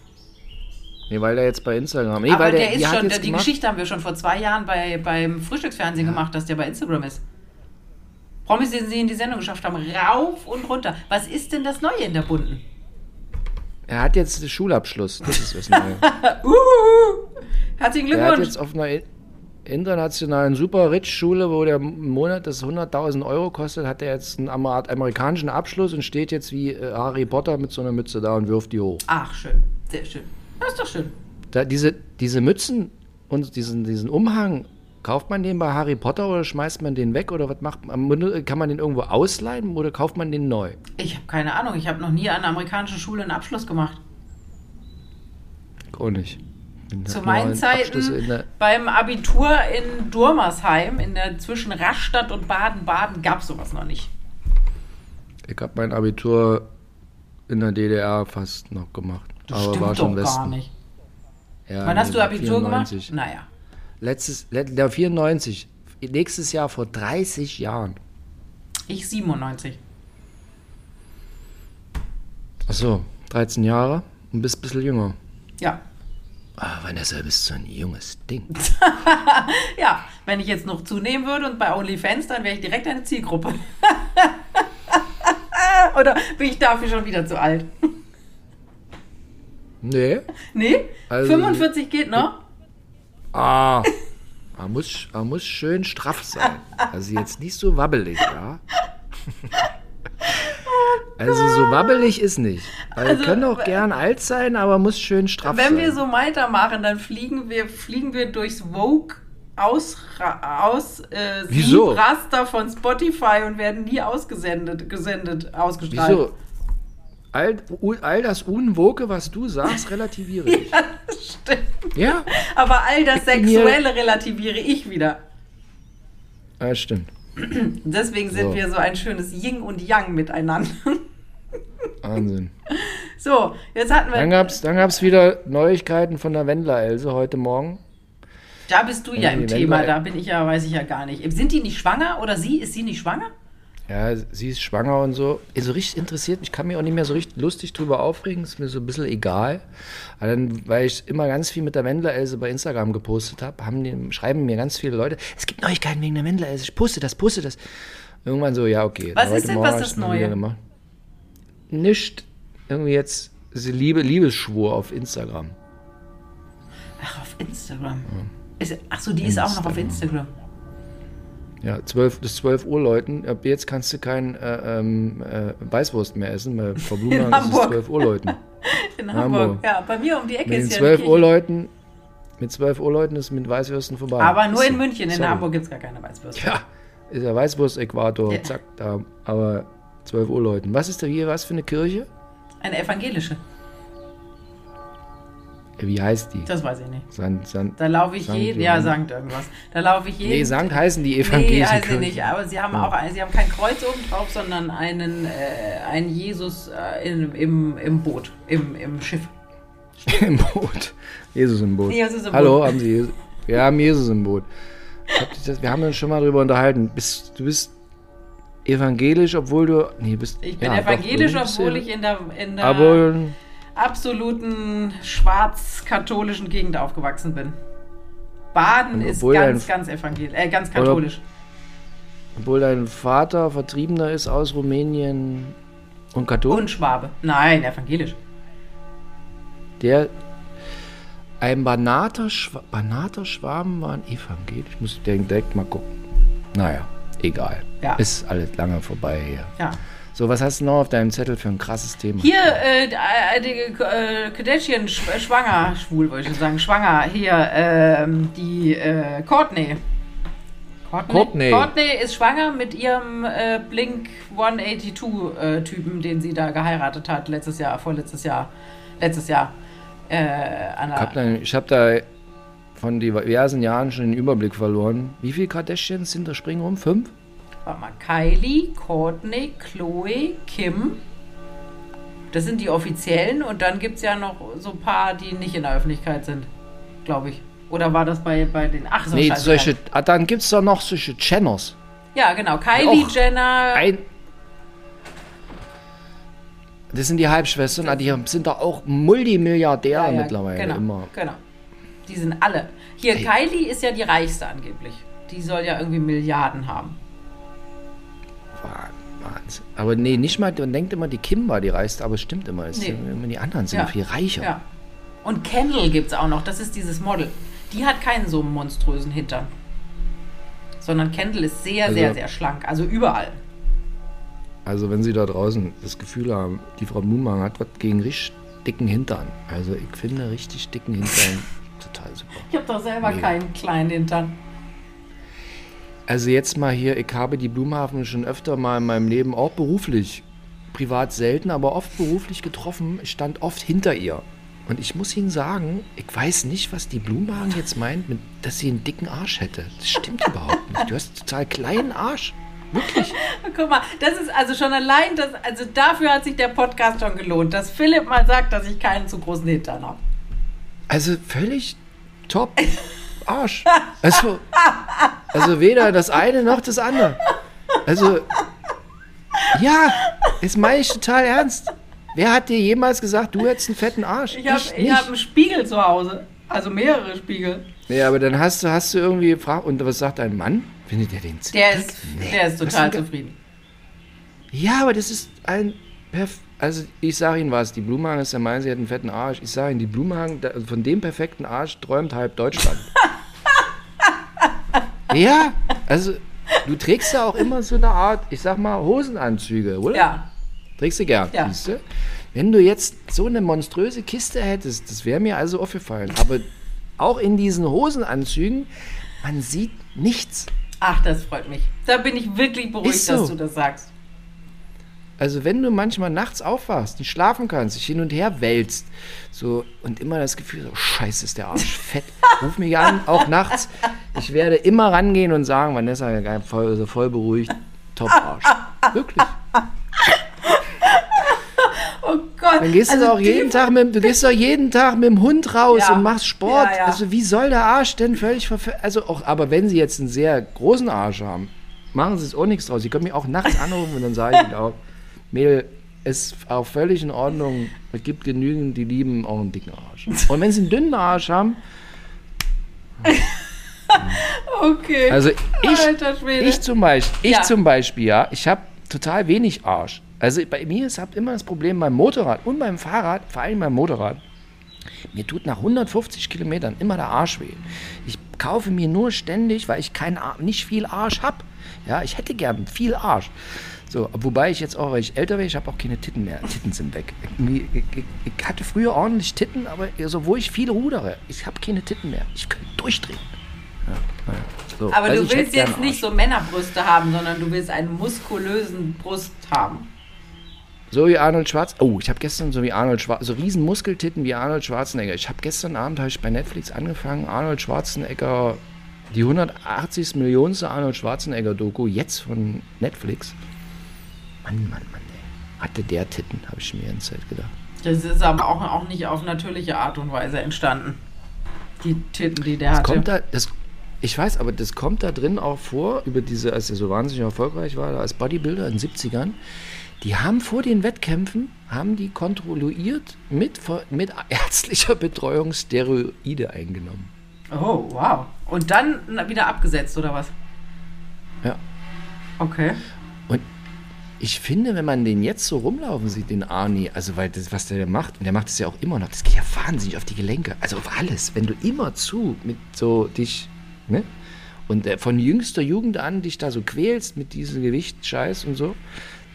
Nee, weil er jetzt bei Instagram. Nee, Aber weil der, der, ist hat schon, jetzt die gemacht, Geschichte haben wir schon vor zwei Jahren bei, beim Frühstücksfernsehen gemacht, dass der bei Instagram ist. Promis, den sie in die Sendung geschafft haben, rauf und runter. Was ist denn das Neue in der Bunten? Er hat jetzt den Schulabschluss. Das ist das Neue. Uhu! Herzlichen Er hat Glückwunsch. jetzt auf einer internationalen Super-Rich-Schule, wo der Monat das 100.000 Euro kostet, hat er jetzt einen Amer amerikanischen Abschluss und steht jetzt wie äh, Harry Potter mit so einer Mütze da und wirft die hoch. Ach, schön. Sehr schön. Das ist doch schön. Da, diese, diese Mützen und diesen, diesen Umhang, kauft man den bei Harry Potter oder schmeißt man den weg oder was macht man? Kann man den irgendwo ausleihen oder kauft man den neu? Ich habe keine Ahnung. Ich habe noch nie an einer amerikanischen Schule einen Abschluss gemacht. Auch nicht. Zu meinen Zeiten beim Abitur in Durmersheim, in der zwischen Rastatt und Baden-Baden, gab es sowas noch nicht. Ich habe mein Abitur in der DDR fast noch gemacht. Das aber stimmt war schon doch Westen. gar nicht. Ja, Wann hast nee, du Abitur 94. gemacht? Naja. Letztes, let- der 94. Nächstes Jahr vor 30 Jahren. Ich 97. Achso, 13 Jahre und bist ein bisschen jünger. Ja. Ah, Vanessa, bist so ein junges Ding. Ja, wenn ich jetzt noch zunehmen würde und bei OnlyFans, dann wäre ich direkt eine Zielgruppe. Oder bin ich dafür schon wieder zu alt? Nee. Nee? Also- 45 geht noch? Ah, er muss, er muss schön straff sein. Also jetzt nicht so wabbelig, ja? Also so wabbelig ist nicht. Also, Also, können auch gern alt sein, aber muss schön straff Wenn sein. wir so weitermachen, dann fliegen wir, fliegen wir durchs Vogue aus, aus äh? Raster von Spotify und werden nie ausgesendet, gesendet, ausgestrahlt. Wieso? All, all das Unwoke, was du sagst, relativiere ich. Ja, das stimmt. Ja? Aber all das Sexuelle relativiere ich wieder. Ja, stimmt. Deswegen sind So. wir so ein schönes Yin und Yang miteinander. Wahnsinn. So, jetzt hatten wir. Dann gab es dann gab's wieder Neuigkeiten von der Wendler-Else heute Morgen. Da bist du ja im Thema, da bin ich ja, weiß ich ja gar nicht. Sind die nicht schwanger oder sie? Ist sie nicht schwanger? Ja, sie ist schwanger und so. Also richtig interessiert mich, kann mich auch nicht mehr so richtig lustig drüber aufregen, ist mir so ein bisschen egal. Aber dann, weil ich immer ganz viel mit der Wendler-Else bei Instagram gepostet habe, haben die, schreiben mir ganz viele Leute, es gibt Neuigkeiten wegen der Wendler-Else, ich poste das, poste das. Irgendwann so, ja, okay. Was ist denn, Morgen was das Neue? gemacht. Nicht. Irgendwie jetzt Liebe, Liebesschwur auf Instagram. Ach, auf Instagram. Ist, ach so, die ist auch noch auf Instagram. Ja, 12, bis 12 Uhr läuten. Ab jetzt kannst du kein äh, ähm, äh, Weißwurst mehr essen, weil Frau Blumenhagen ist es Hamburg. 12 Uhr läuten. In Hamburg. Hamburg. Ja, bei mir um die Ecke Mit ist ja 12 die Uhr. Leuten, mit 12 Uhr Leuten ist mit Weißwürsten vorbei. Aber nur in. München, in Sorry. Hamburg gibt es gar keine Weißwürste. Ja, ist ja Weißwurst-Äquator, Ja. zack, da. Aber 12 Uhr Leuten. Was ist da hier, was für eine Kirche? Eine evangelische, Wie heißt die? das weiß ich nicht. San, San, Da laufe ich jeden, ja. Sankt irgendwas. Da laufe ich jeden. nee, Sankt heißen die Nee, evangelischen heißt sie nicht, aber sie haben auch ein, sie haben kein Kreuz oben drauf, sondern einen, äh, einen Jesus äh, in, im, im Boot, im, im Schiff. Im Boot. Jesus im Boot. Jesus im Hallo, Boot. haben Sie Jesus? Wir haben Jesus im Boot. Das, wir haben uns schon mal drüber unterhalten. Bist, du bist evangelisch, obwohl du. Nee, bist. Ich bin ja, doch, evangelisch, bist obwohl ja- ich in der, in der Aber absoluten schwarz-katholischen Gegend aufgewachsen bin. Baden ist ganz, ganz evangelisch, äh, ganz katholisch. obwohl dein Vater Vertriebener ist aus Rumänien und katholisch. Und Schwabe. Nein, evangelisch. Der. Ein Banater, Schwa Banater Schwaben waren evangelisch. Ich muss direkt mal gucken. Naja, egal. Ja. Ist alles lange vorbei hier. Ja. So, was hast du noch auf deinem Zettel für ein krasses Thema? Hier, äh, die äh, Kardashian sch äh, schwanger, schwul wollte ich sagen, schwanger, hier, ähm, die äh, Courtney. Courtney? Courtney. Courtney ist schwanger mit ihrem äh, Blink 182-Typen, den sie da geheiratet hat, letztes Jahr, vorletztes Jahr, letztes Jahr. Äh, Ich habe da, hab da von diversen Jahren schon den Überblick verloren. Wie viele Kardashians sind da springen rum? Fünf? Warte mal, Kylie, Courtney, Chloe, Kim. Das sind die offiziellen und dann gibt es ja noch so ein paar, die nicht in der Öffentlichkeit sind, glaube ich. Oder war das bei, bei den. Ach so, nee, scheiße, solche. Ah, dann gibt es doch noch solche Channers. Ja, genau. Kylie Och, Jenner. Ein. Das sind die Halbschwestern, ah, die sind da auch Multimilliardäre Ja, ja, mittlerweile genau, immer. Genau. Die sind alle. Hier, Ey. Kylie ist ja die reichste angeblich. Die soll ja irgendwie Milliarden haben. Wah- Wahnsinn. Aber nee, nicht mal, man denkt immer, die Kim war die reichste, aber es stimmt immer. Es Nee. sind die anderen sind Ja. viel reicher. Ja. Und Kendall gibt es auch noch. Das ist dieses Model. Die hat keinen so monströsen Hintern. Sondern Kendall ist sehr, Also- sehr, sehr schlank. Also überall. Also wenn Sie da draußen das Gefühl haben, die Frau Blumenhagen hat was gegen richtig dicken Hintern. Also ich finde richtig dicken Hintern total super. Ich habe doch selber Mega. keinen kleinen Hintern. Also jetzt mal hier, ich habe die Blumenhafen schon öfter mal in meinem Leben, auch beruflich, privat selten, aber oft beruflich getroffen. Ich stand oft hinter ihr. Und ich muss Ihnen sagen, ich weiß nicht, was die Blumenhagen jetzt meint, mit, dass sie einen dicken Arsch hätte. Das stimmt überhaupt nicht. Du hast einen total kleinen Arsch. Wirklich. Guck mal, das ist also schon allein, das, also dafür hat sich der Podcast schon gelohnt, dass Philipp mal sagt, dass ich keinen zu großen Hintern habe. Also völlig top Arsch. Also, also weder das eine noch das andere. Also, ja, das meine ich total ernst. Wer hat dir jemals gesagt, du hättest einen fetten Arsch? Ich habe hab einen Spiegel zu Hause. Also mehrere Spiegel. Nee, aber dann hast du, hast du irgendwie gefragt, und was sagt dein Mann? Findet der den Der zickig? ist, Nee. der ist total zufrieden. Ja, aber das ist ein. Perf also, ich sage Ihnen was, die Blumenhagen ist der Meinung, sie hat einen fetten Arsch. Ich sage Ihnen, die Blumenhagen, von dem perfekten Arsch träumt halb Deutschland. Ja, also, du trägst ja auch immer so eine Art, ich sag mal, Hosenanzüge, oder? Ja. Trägst du gern, Ja. siehst du? Wenn du jetzt so eine monströse Kiste hättest, das wäre mir also aufgefallen. Aber auch in diesen Hosenanzügen, man sieht nichts. Ach, das freut mich. Da bin ich wirklich beruhigt, so. dass du das sagst. Also wenn du manchmal nachts aufwachst, nicht schlafen kannst, dich hin und her wälzt, so und immer das Gefühl, so scheiße ist der Arsch fett, ruf mich an, auch nachts. Ich werde immer rangehen und sagen, Vanessa, voll, so voll beruhigt, top Arsch. Wirklich. Oh Gott. Dann gehst also du auch jeden Tag mit, du gehst doch jeden Tag mit dem Hund raus Ja. und machst Sport. Ja, ja. Also wie soll der Arsch denn völlig verf also auch, aber wenn sie jetzt einen sehr großen Arsch haben, machen sie es auch nichts draus. Sie können mich auch nachts anrufen und dann sage ich ihnen auch, Mädel, ist auch völlig in Ordnung. Es gibt genügend, die lieben auch einen dicken Arsch. Und wenn sie einen dünnen Arsch haben, Okay. also ich, Alter Schwede. ich zum Beispiel, ich Ja. zum Beispiel, ja, ich habe total wenig Arsch. Also bei mir ist hab immer das Problem beim Motorrad und beim Fahrrad, vor allem beim Motorrad. Mir tut nach 150 Kilometern immer der Arsch weh. Ich kaufe mir nur ständig, weil ich kein, nicht viel Arsch habe. Ja, ich hätte gern viel Arsch. So, wobei ich jetzt auch, weil ich älter bin, ich habe auch keine Titten mehr. Titten sind weg. Ich, ich, ich hatte früher ordentlich Titten, aber so, wo ich viel rudere, ich habe keine Titten mehr. Ich könnte durchdrehen. Ja, naja. so, Aber also du willst jetzt nicht so Männerbrüste haben, sondern du willst einen muskulösen Brust haben. So wie Arnold Schwarz. Oh, ich habe gestern so wie Arnold Schwarz, so riesen Muskeltitten wie Arnold Schwarzenegger. Ich habe gestern Abend habe ich bei Netflix angefangen, Arnold Schwarzenegger, die 180. Millionste Arnold Schwarzenegger Doku jetzt von Netflix. Mann, Mann, Mann, ey. Hatte der Titten, habe ich mir in Zeit gedacht. Das ist aber auch, auch nicht auf natürliche Art und Weise entstanden. Die Titten, die der Das hatte. kommt da, das, ich weiß, aber das kommt da drin auch vor, über diese, als er so wahnsinnig erfolgreich war, als Bodybuilder in den 70ern. Die haben vor den Wettkämpfen, haben die kontrolliert mit, mit ärztlicher Betreuung Steroide eingenommen. oh, wow. Und dann wieder abgesetzt, oder was? Ja. Okay. Ich finde, wenn man den jetzt so rumlaufen sieht, den Arnie, also weil das, was der macht, und der macht es ja auch immer noch, das geht ja wahnsinnig auf die Gelenke, also auf alles. Wenn du immer zu mit so dich, ne? Und äh, von jüngster Jugend an dich da so quälst mit diesem Gewichtscheiß und so,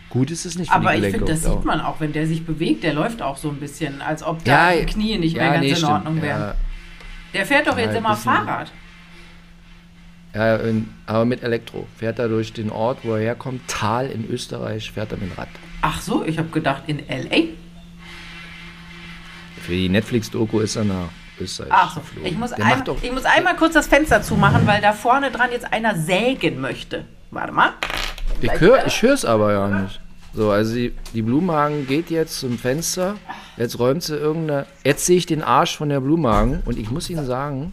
gut ist es nicht für Aber ich finde, das sieht man auch, wenn der sich bewegt. Der läuft auch so ein bisschen, als ob da die Knie nicht mehr ja, ganz nee, in stimmt. Ordnung wären. Der fährt doch Ja, jetzt immer Fahrrad. Ja, in, aber mit Elektro. Fährt er durch den Ort, wo er herkommt, Tal in Österreich, fährt er mit Rad. Ach so, ich habe gedacht in L.A. Für die Netflix-Doku ist er nach Österreich Ach so, geflogen. ich muss, Der doch, ich muss einmal kurz das Fenster zumachen, weil da vorne dran jetzt einer sägen möchte. Warte mal. Ich höre ich es aber ja nicht. So, also die, die Blumenhagen geht jetzt zum Fenster. Jetzt räumt sie irgendeine. Jetzt sehe ich den Arsch von der Blumenhagen und ich muss Ihnen sagen,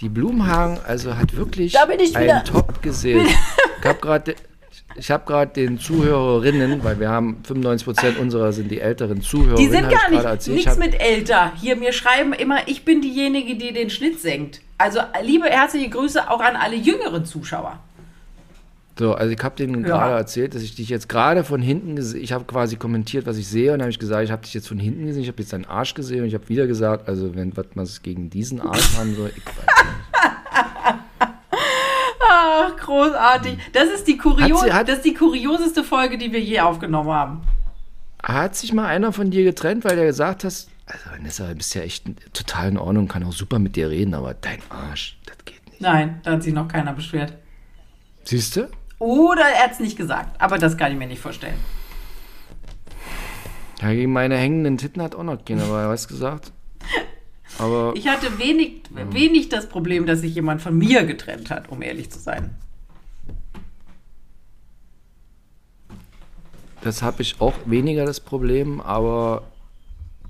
die Blumenhagen also hat wirklich Da bin ich wieder. einen Top gesehen. Ich habe gerade ich habe gerade den Zuhörerinnen, weil wir haben 95% unserer sind die älteren Zuhörer. Die sind gar nicht, erzählt. Ich nichts mit älter. Hier, mir schreiben immer, ich bin diejenige, die den Schnitt senkt. Also, liebe herzliche Grüße auch an alle jüngeren Zuschauer. So, also ich habe denen Ja. gerade erzählt, dass ich dich jetzt gerade von hinten gesehen, ich habe quasi kommentiert, was ich sehe und habe ich gesagt, ich habe dich jetzt von hinten gesehen, ich habe jetzt deinen Arsch gesehen und ich habe wieder gesagt, also wenn was man gegen diesen Arsch haben soll, ich weiß nicht. Ach, großartig. Das ist, die kurios sie- hat- das ist die kurioseste Folge, die wir je aufgenommen haben. Hat sich mal einer von dir getrennt, weil der gesagt hast, also Vanessa, du bist ja echt total in Ordnung, kann auch super mit dir reden, aber dein Arsch, das geht nicht. Nein, da hat sich noch keiner beschwert. Siehst du? Oder er hat es nicht gesagt. Aber das kann ich mir nicht vorstellen. Ja, gegen meine hängenden Titten hat auch noch keiner was gesagt. Aber Ich hatte wenig, wenig das Problem, dass sich jemand von mir getrennt hat, um ehrlich zu sein. Das habe ich auch weniger das Problem, aber,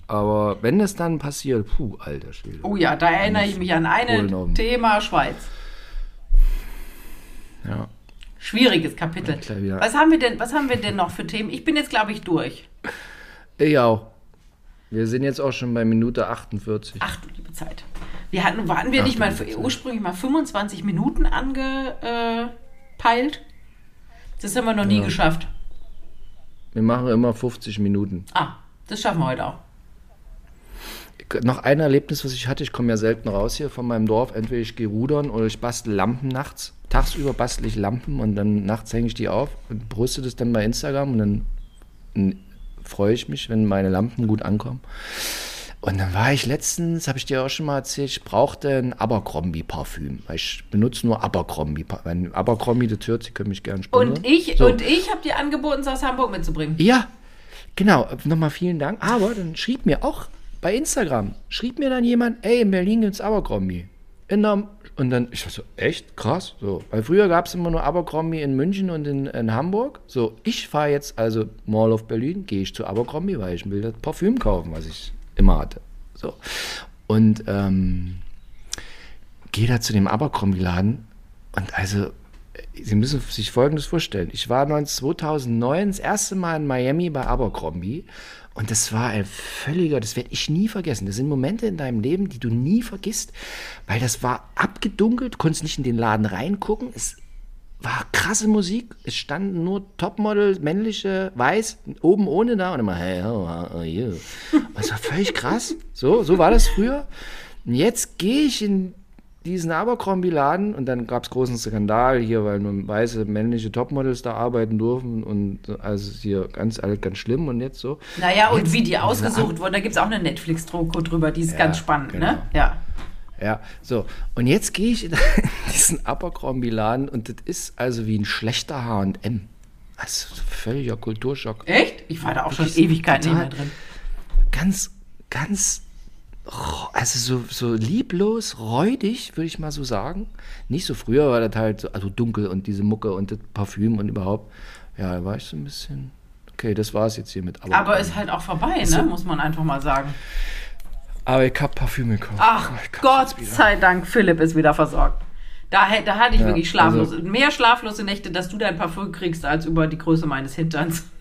aber wenn es dann passiert, puh, alter Schwede. Oh ja, da erinnere ich mich an ein Thema Schweiz. Ja. Schwieriges Kapitel. Ja. Was haben wir denn, was haben wir denn noch für Themen? Ich bin jetzt, glaube ich, durch. Ich auch. Wir sind jetzt auch schon bei Minute 48. Ach du liebe Zeit. Wir hatten, waren wir Ach, nicht mal ursprünglich mal 25 Minuten angepeilt? Das haben wir noch nie Ja. geschafft. Wir machen immer 50 Minuten. Ah, das schaffen wir heute auch. Noch ein Erlebnis, was ich hatte, ich komme ja selten raus hier von meinem Dorf. Entweder ich gehe rudern oder ich bastel Lampen nachts. Tagsüber bastel ich Lampen und dann nachts hänge ich die auf und poste das dann bei Instagram und dann freue ich mich, wenn meine Lampen gut ankommen. Und dann war ich letztens, habe ich dir auch schon mal erzählt, ich brauchte ein Abercrombie-Parfüm. Ich benutze nur Abercrombie. Wenn Abercrombie das hört, Sie können mich gerne sponsern. Und ich, So. und ich habe dir angeboten, es aus Hamburg mitzubringen. Ja, genau. Nochmal vielen Dank. Aber dann schrieb mir auch bei Instagram, schrieb mir dann jemand, ey, in Berlin gibt's Abercrombie. In der, und dann, ich war so, echt? Krass. So. Weil früher gab es immer nur Abercrombie in München und in, in Hamburg. So, ich fahre jetzt also Mall of Berlin, gehe ich zu Abercrombie, weil ich will das Parfüm kaufen, was ich immer hatte. So. Und ähm, gehe da zu dem Abercrombie-Laden und also, Sie müssen sich Folgendes vorstellen. Ich war 19 2009 das erste Mal in Miami bei Abercrombie und das war ein völliger, das werde ich nie vergessen. Das sind Momente in deinem Leben, die du nie vergisst, weil das war abgedunkelt, du konntest nicht in den Laden reingucken. Es war krasse Musik. Es standen nur Topmodel, männliche, weiß, oben ohne da und immer, hey, how are you? Es war völlig krass. So, so war das früher. Und jetzt gehe ich in diesen Abercrombie-Laden und dann gab es großen Skandal hier, weil nur weiße männliche Topmodels da arbeiten durften und also hier ganz alles ganz schlimm und jetzt so. Naja, und Jetzt- wie die ausgesucht wurden, da gibt es auch eine Netflix-Doku drüber, die ist Ja, ganz spannend, ne? genau. Ja. Ja, so. Und jetzt gehe ich in diesen Abercrombie-Laden und das ist also wie ein schlechter H&M. Also völliger Kulturschock. Echt? Ich war da auch schon Ewigkeiten nicht mehr drin. Ganz, ganz, ro- also so, so lieblos, räudig, würde ich mal so sagen. Nicht so früher war das halt so, also dunkel und diese Mucke und das Parfüm und überhaupt. Ja, da war ich so ein bisschen, okay, das war es jetzt hier mit Abercrombie. Aber ist halt auch vorbei, ne? Muss man einfach mal sagen. Aber ich hab Parfüm gekauft. Ach, kauf's Gott sei Dank, Philipp ist wieder versorgt. Da, da hatte ich Ja, wirklich schlaflose, also- mehr schlaflose Nächte, dass du dein Parfüm kriegst, als über die Größe meines Hinterns.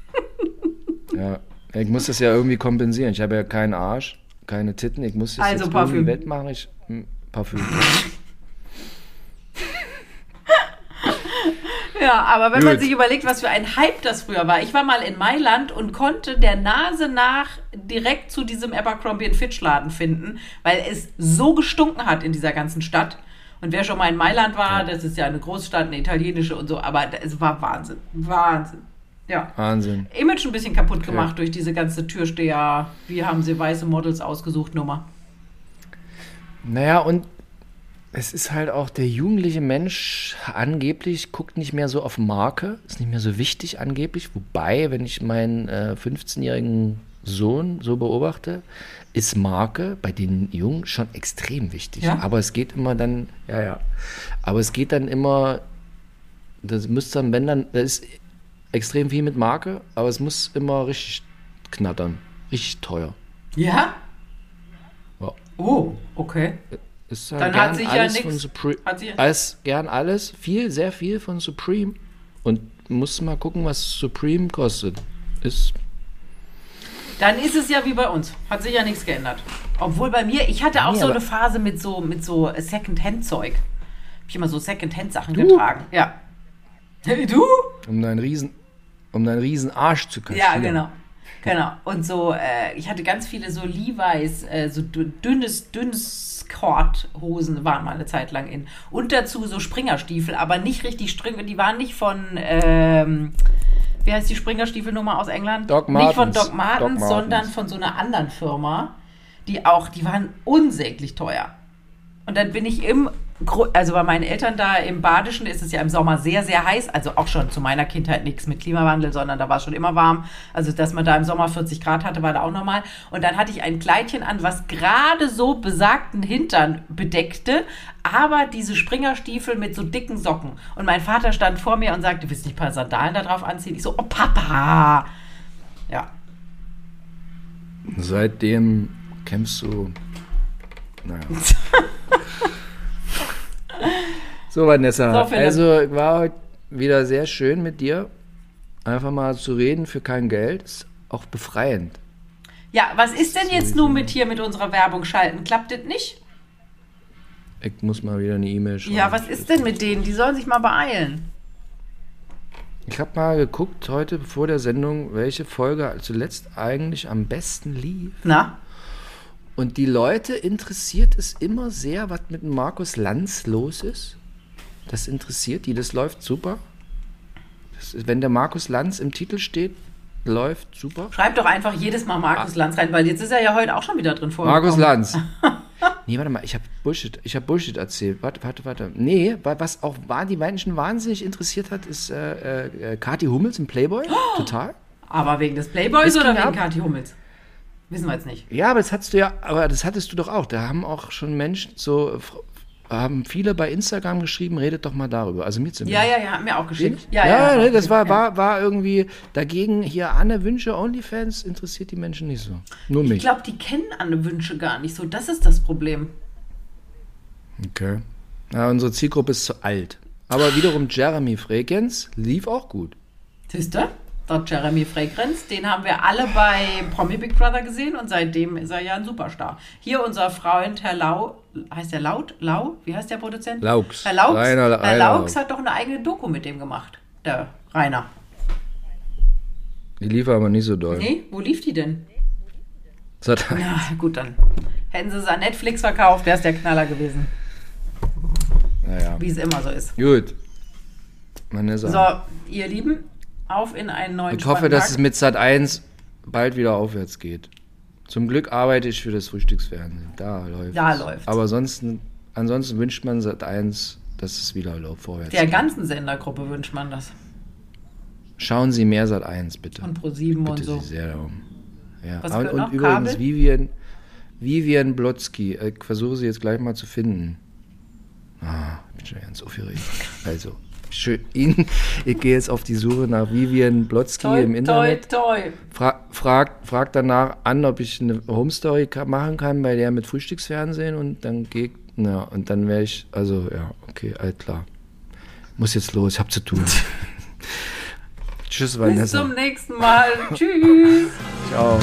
Ja, ich muss das ja irgendwie kompensieren. Ich habe ja keinen Arsch, keine Titten. Ich muss das Also jetzt Parfüm. irgendwie wettmachen. Ich, hm, Parfüm. Ja, aber wenn man Gut. sich überlegt, was für ein Hype das früher war. Ich war mal in Mailand und konnte der Nase nach direkt zu diesem Abercrombie Fitch Laden finden, weil es so gestunken hat in dieser ganzen Stadt. Und wer schon mal in Mailand war, das ist ja eine Großstadt, eine italienische und so, aber es war Wahnsinn. Wahnsinn. Ja. Wahnsinn. Image ein bisschen kaputt gemacht durch diese ganze Türsteher, wie haben sie weiße Models ausgesucht Nummer. Naja, und es ist halt auch der jugendliche Mensch angeblich guckt nicht mehr so auf Marke, ist nicht mehr so wichtig angeblich. Wobei, wenn ich meinen äh, 15-jährigen Sohn so beobachte, ist Marke bei den Jungen schon extrem wichtig. Ja? Aber es geht immer dann, ja, ja. Aber es geht dann immer, das müsste dann, wenn dann, da ist extrem viel mit Marke, aber es muss immer richtig knattern. Richtig teuer. Ja? Ja. Oh, okay. Ist halt Dann gern hat sich ja alles nix- von Supreme. hat sich- Alles, gern alles, viel, sehr viel von Supreme. Und muss mal gucken, was Supreme kostet. Ist Dann ist es ja wie bei uns. Hat sich ja nichts geändert. Obwohl bei mir, ich hatte auch Nee, so eine Phase mit so, mit so Second-Hand-Zeug. Hab ich immer so Second-Hand-Sachen getragen. Ja. Hey, du? um deinen riesen, um deinen riesen Arsch zu kaschieren. Ja, genau. Genau. Und so, äh, ich hatte ganz viele so Levi's, äh, so dü- dünnes, dünnes Kordhosen waren mal eine Zeit lang in. Und dazu so Springerstiefel, aber nicht richtig Springer, die waren nicht von, ähm, wie heißt die Springerstiefelnummer aus England? Doc Nicht von Martens. Doc Martens, Doc sondern Martens. von so einer anderen Firma, die auch, die waren unsäglich teuer. Und dann bin ich im, also bei meinen Eltern da im Badischen ist es ja im Sommer sehr, sehr heiß. Also auch schon zu meiner Kindheit nichts mit Klimawandel, sondern da war es schon immer warm. Also dass man da im Sommer 40 Grad hatte, war da auch normal. Und dann hatte ich ein Kleidchen an, was gerade so besagten Hintern bedeckte, aber diese Springerstiefel mit so dicken Socken. Und mein Vater stand vor mir und sagte, willst du nicht ein paar Sandalen da drauf anziehen? Ich so, oh Papa! Ja. Seitdem kämpfst du. Naja. so, Vanessa. So, also, war heute wieder sehr schön mit dir. Einfach mal zu reden für kein Geld. Ist auch befreiend. Ja, was ist denn jetzt nun mit hier mit unserer Werbung schalten? Klappt das nicht? Ich muss mal wieder eine E-Mail schreiben. Ja, was ist denn mit denen? Die sollen sich mal beeilen. Ich habe mal geguckt heute vor der Sendung, welche Folge zuletzt eigentlich am besten lief. Na? Und die Leute interessiert es immer sehr, was mit Markus Lanz los ist. Das interessiert die, das läuft super. Das ist, wenn der Markus Lanz im Titel steht, läuft super. Schreib doch einfach jedes Mal Markus Lanz rein, weil jetzt ist er ja heute auch schon wieder drin vorgekommen. Markus Lanz. nee, warte mal, ich habe Bullshit, ich habe Bullshit erzählt. Warte, warte, warte. Nee, wa- was auch war, die Menschen wahnsinnig interessiert hat, ist äh, äh, äh, Kathi Hummels im Playboy. Total. Aber wegen des Playboys oder wegen ab. Kathi Hummels? Wissen wir jetzt nicht. Ja, aber das hattest du ja, aber das hattest du doch auch. Da haben auch schon Menschen so, haben viele bei Instagram geschrieben, redet doch mal darüber. Also mir zumindest. Ja, ja, ja, haben mir auch geschickt. Ja, Ja, ja, ne, das war, ja. war, war irgendwie dagegen hier Anne Wünsche OnlyFans interessiert die Menschen nicht so. Nur Ich mich. glaube, die kennen Anne Wünsche gar nicht so. Das ist das Problem. Okay. Ja, unsere Zielgruppe ist zu alt. Aber wiederum Jeremy Frekens lief auch gut. Siehst du? Dort Jeremy Fragrance, den haben wir alle bei Promi Big Brother gesehen und seitdem ist er ja ein Superstar. Hier unser Freund Herr Lau, heißt der Laut? Lau? Wie heißt der Produzent? Laux. Herr Laux. Rainer- Herr Rainer Laux hat doch eine eigene Doku mit dem gemacht. Der Rainer. Die lief aber nicht so doll. Nee, wo lief die denn? Sat Ja, gut, dann hätten sie es an Netflix verkauft, wäre es der Knaller gewesen. naja. Wie es immer so ist. Gut. Meine Sache. So, ihr Lieben, auf in einen neuen ich hoffe, dass es mit Sat 1 bald wieder aufwärts geht. Zum Glück arbeite ich für das Frühstücksfernsehen. Da läuft Da läuft's. Aber ansonsten, ansonsten wünscht man Sat 1, dass es wieder vorwärts Der geht. ganzen Sendergruppe wünscht man das. Schauen Sie mehr Sat 1, bitte. Und Pro7 und bitte so. Sie sehr darum. Ja. Was und, und noch? übrigens Kabel? Vivian, Vivian Blotzky. äh, Ich versuche sie jetzt gleich mal zu finden. Ah, ich bin schon ganz aufgeregt. Also, schön. Ich gehe jetzt auf die Suche nach Vivian Blotzky Toi, im toi, Internet. toi. Fra frag, frag danach an, ob ich eine Homestory ka- machen kann bei der mit Frühstücksfernsehen und dann geht, na, und dann wäre ich, also ja, okay, alles klar. Muss jetzt los, ich hab zu tun. Tschüss, Bis Vanessa. zum nächsten Mal. Tschüss. Ciao.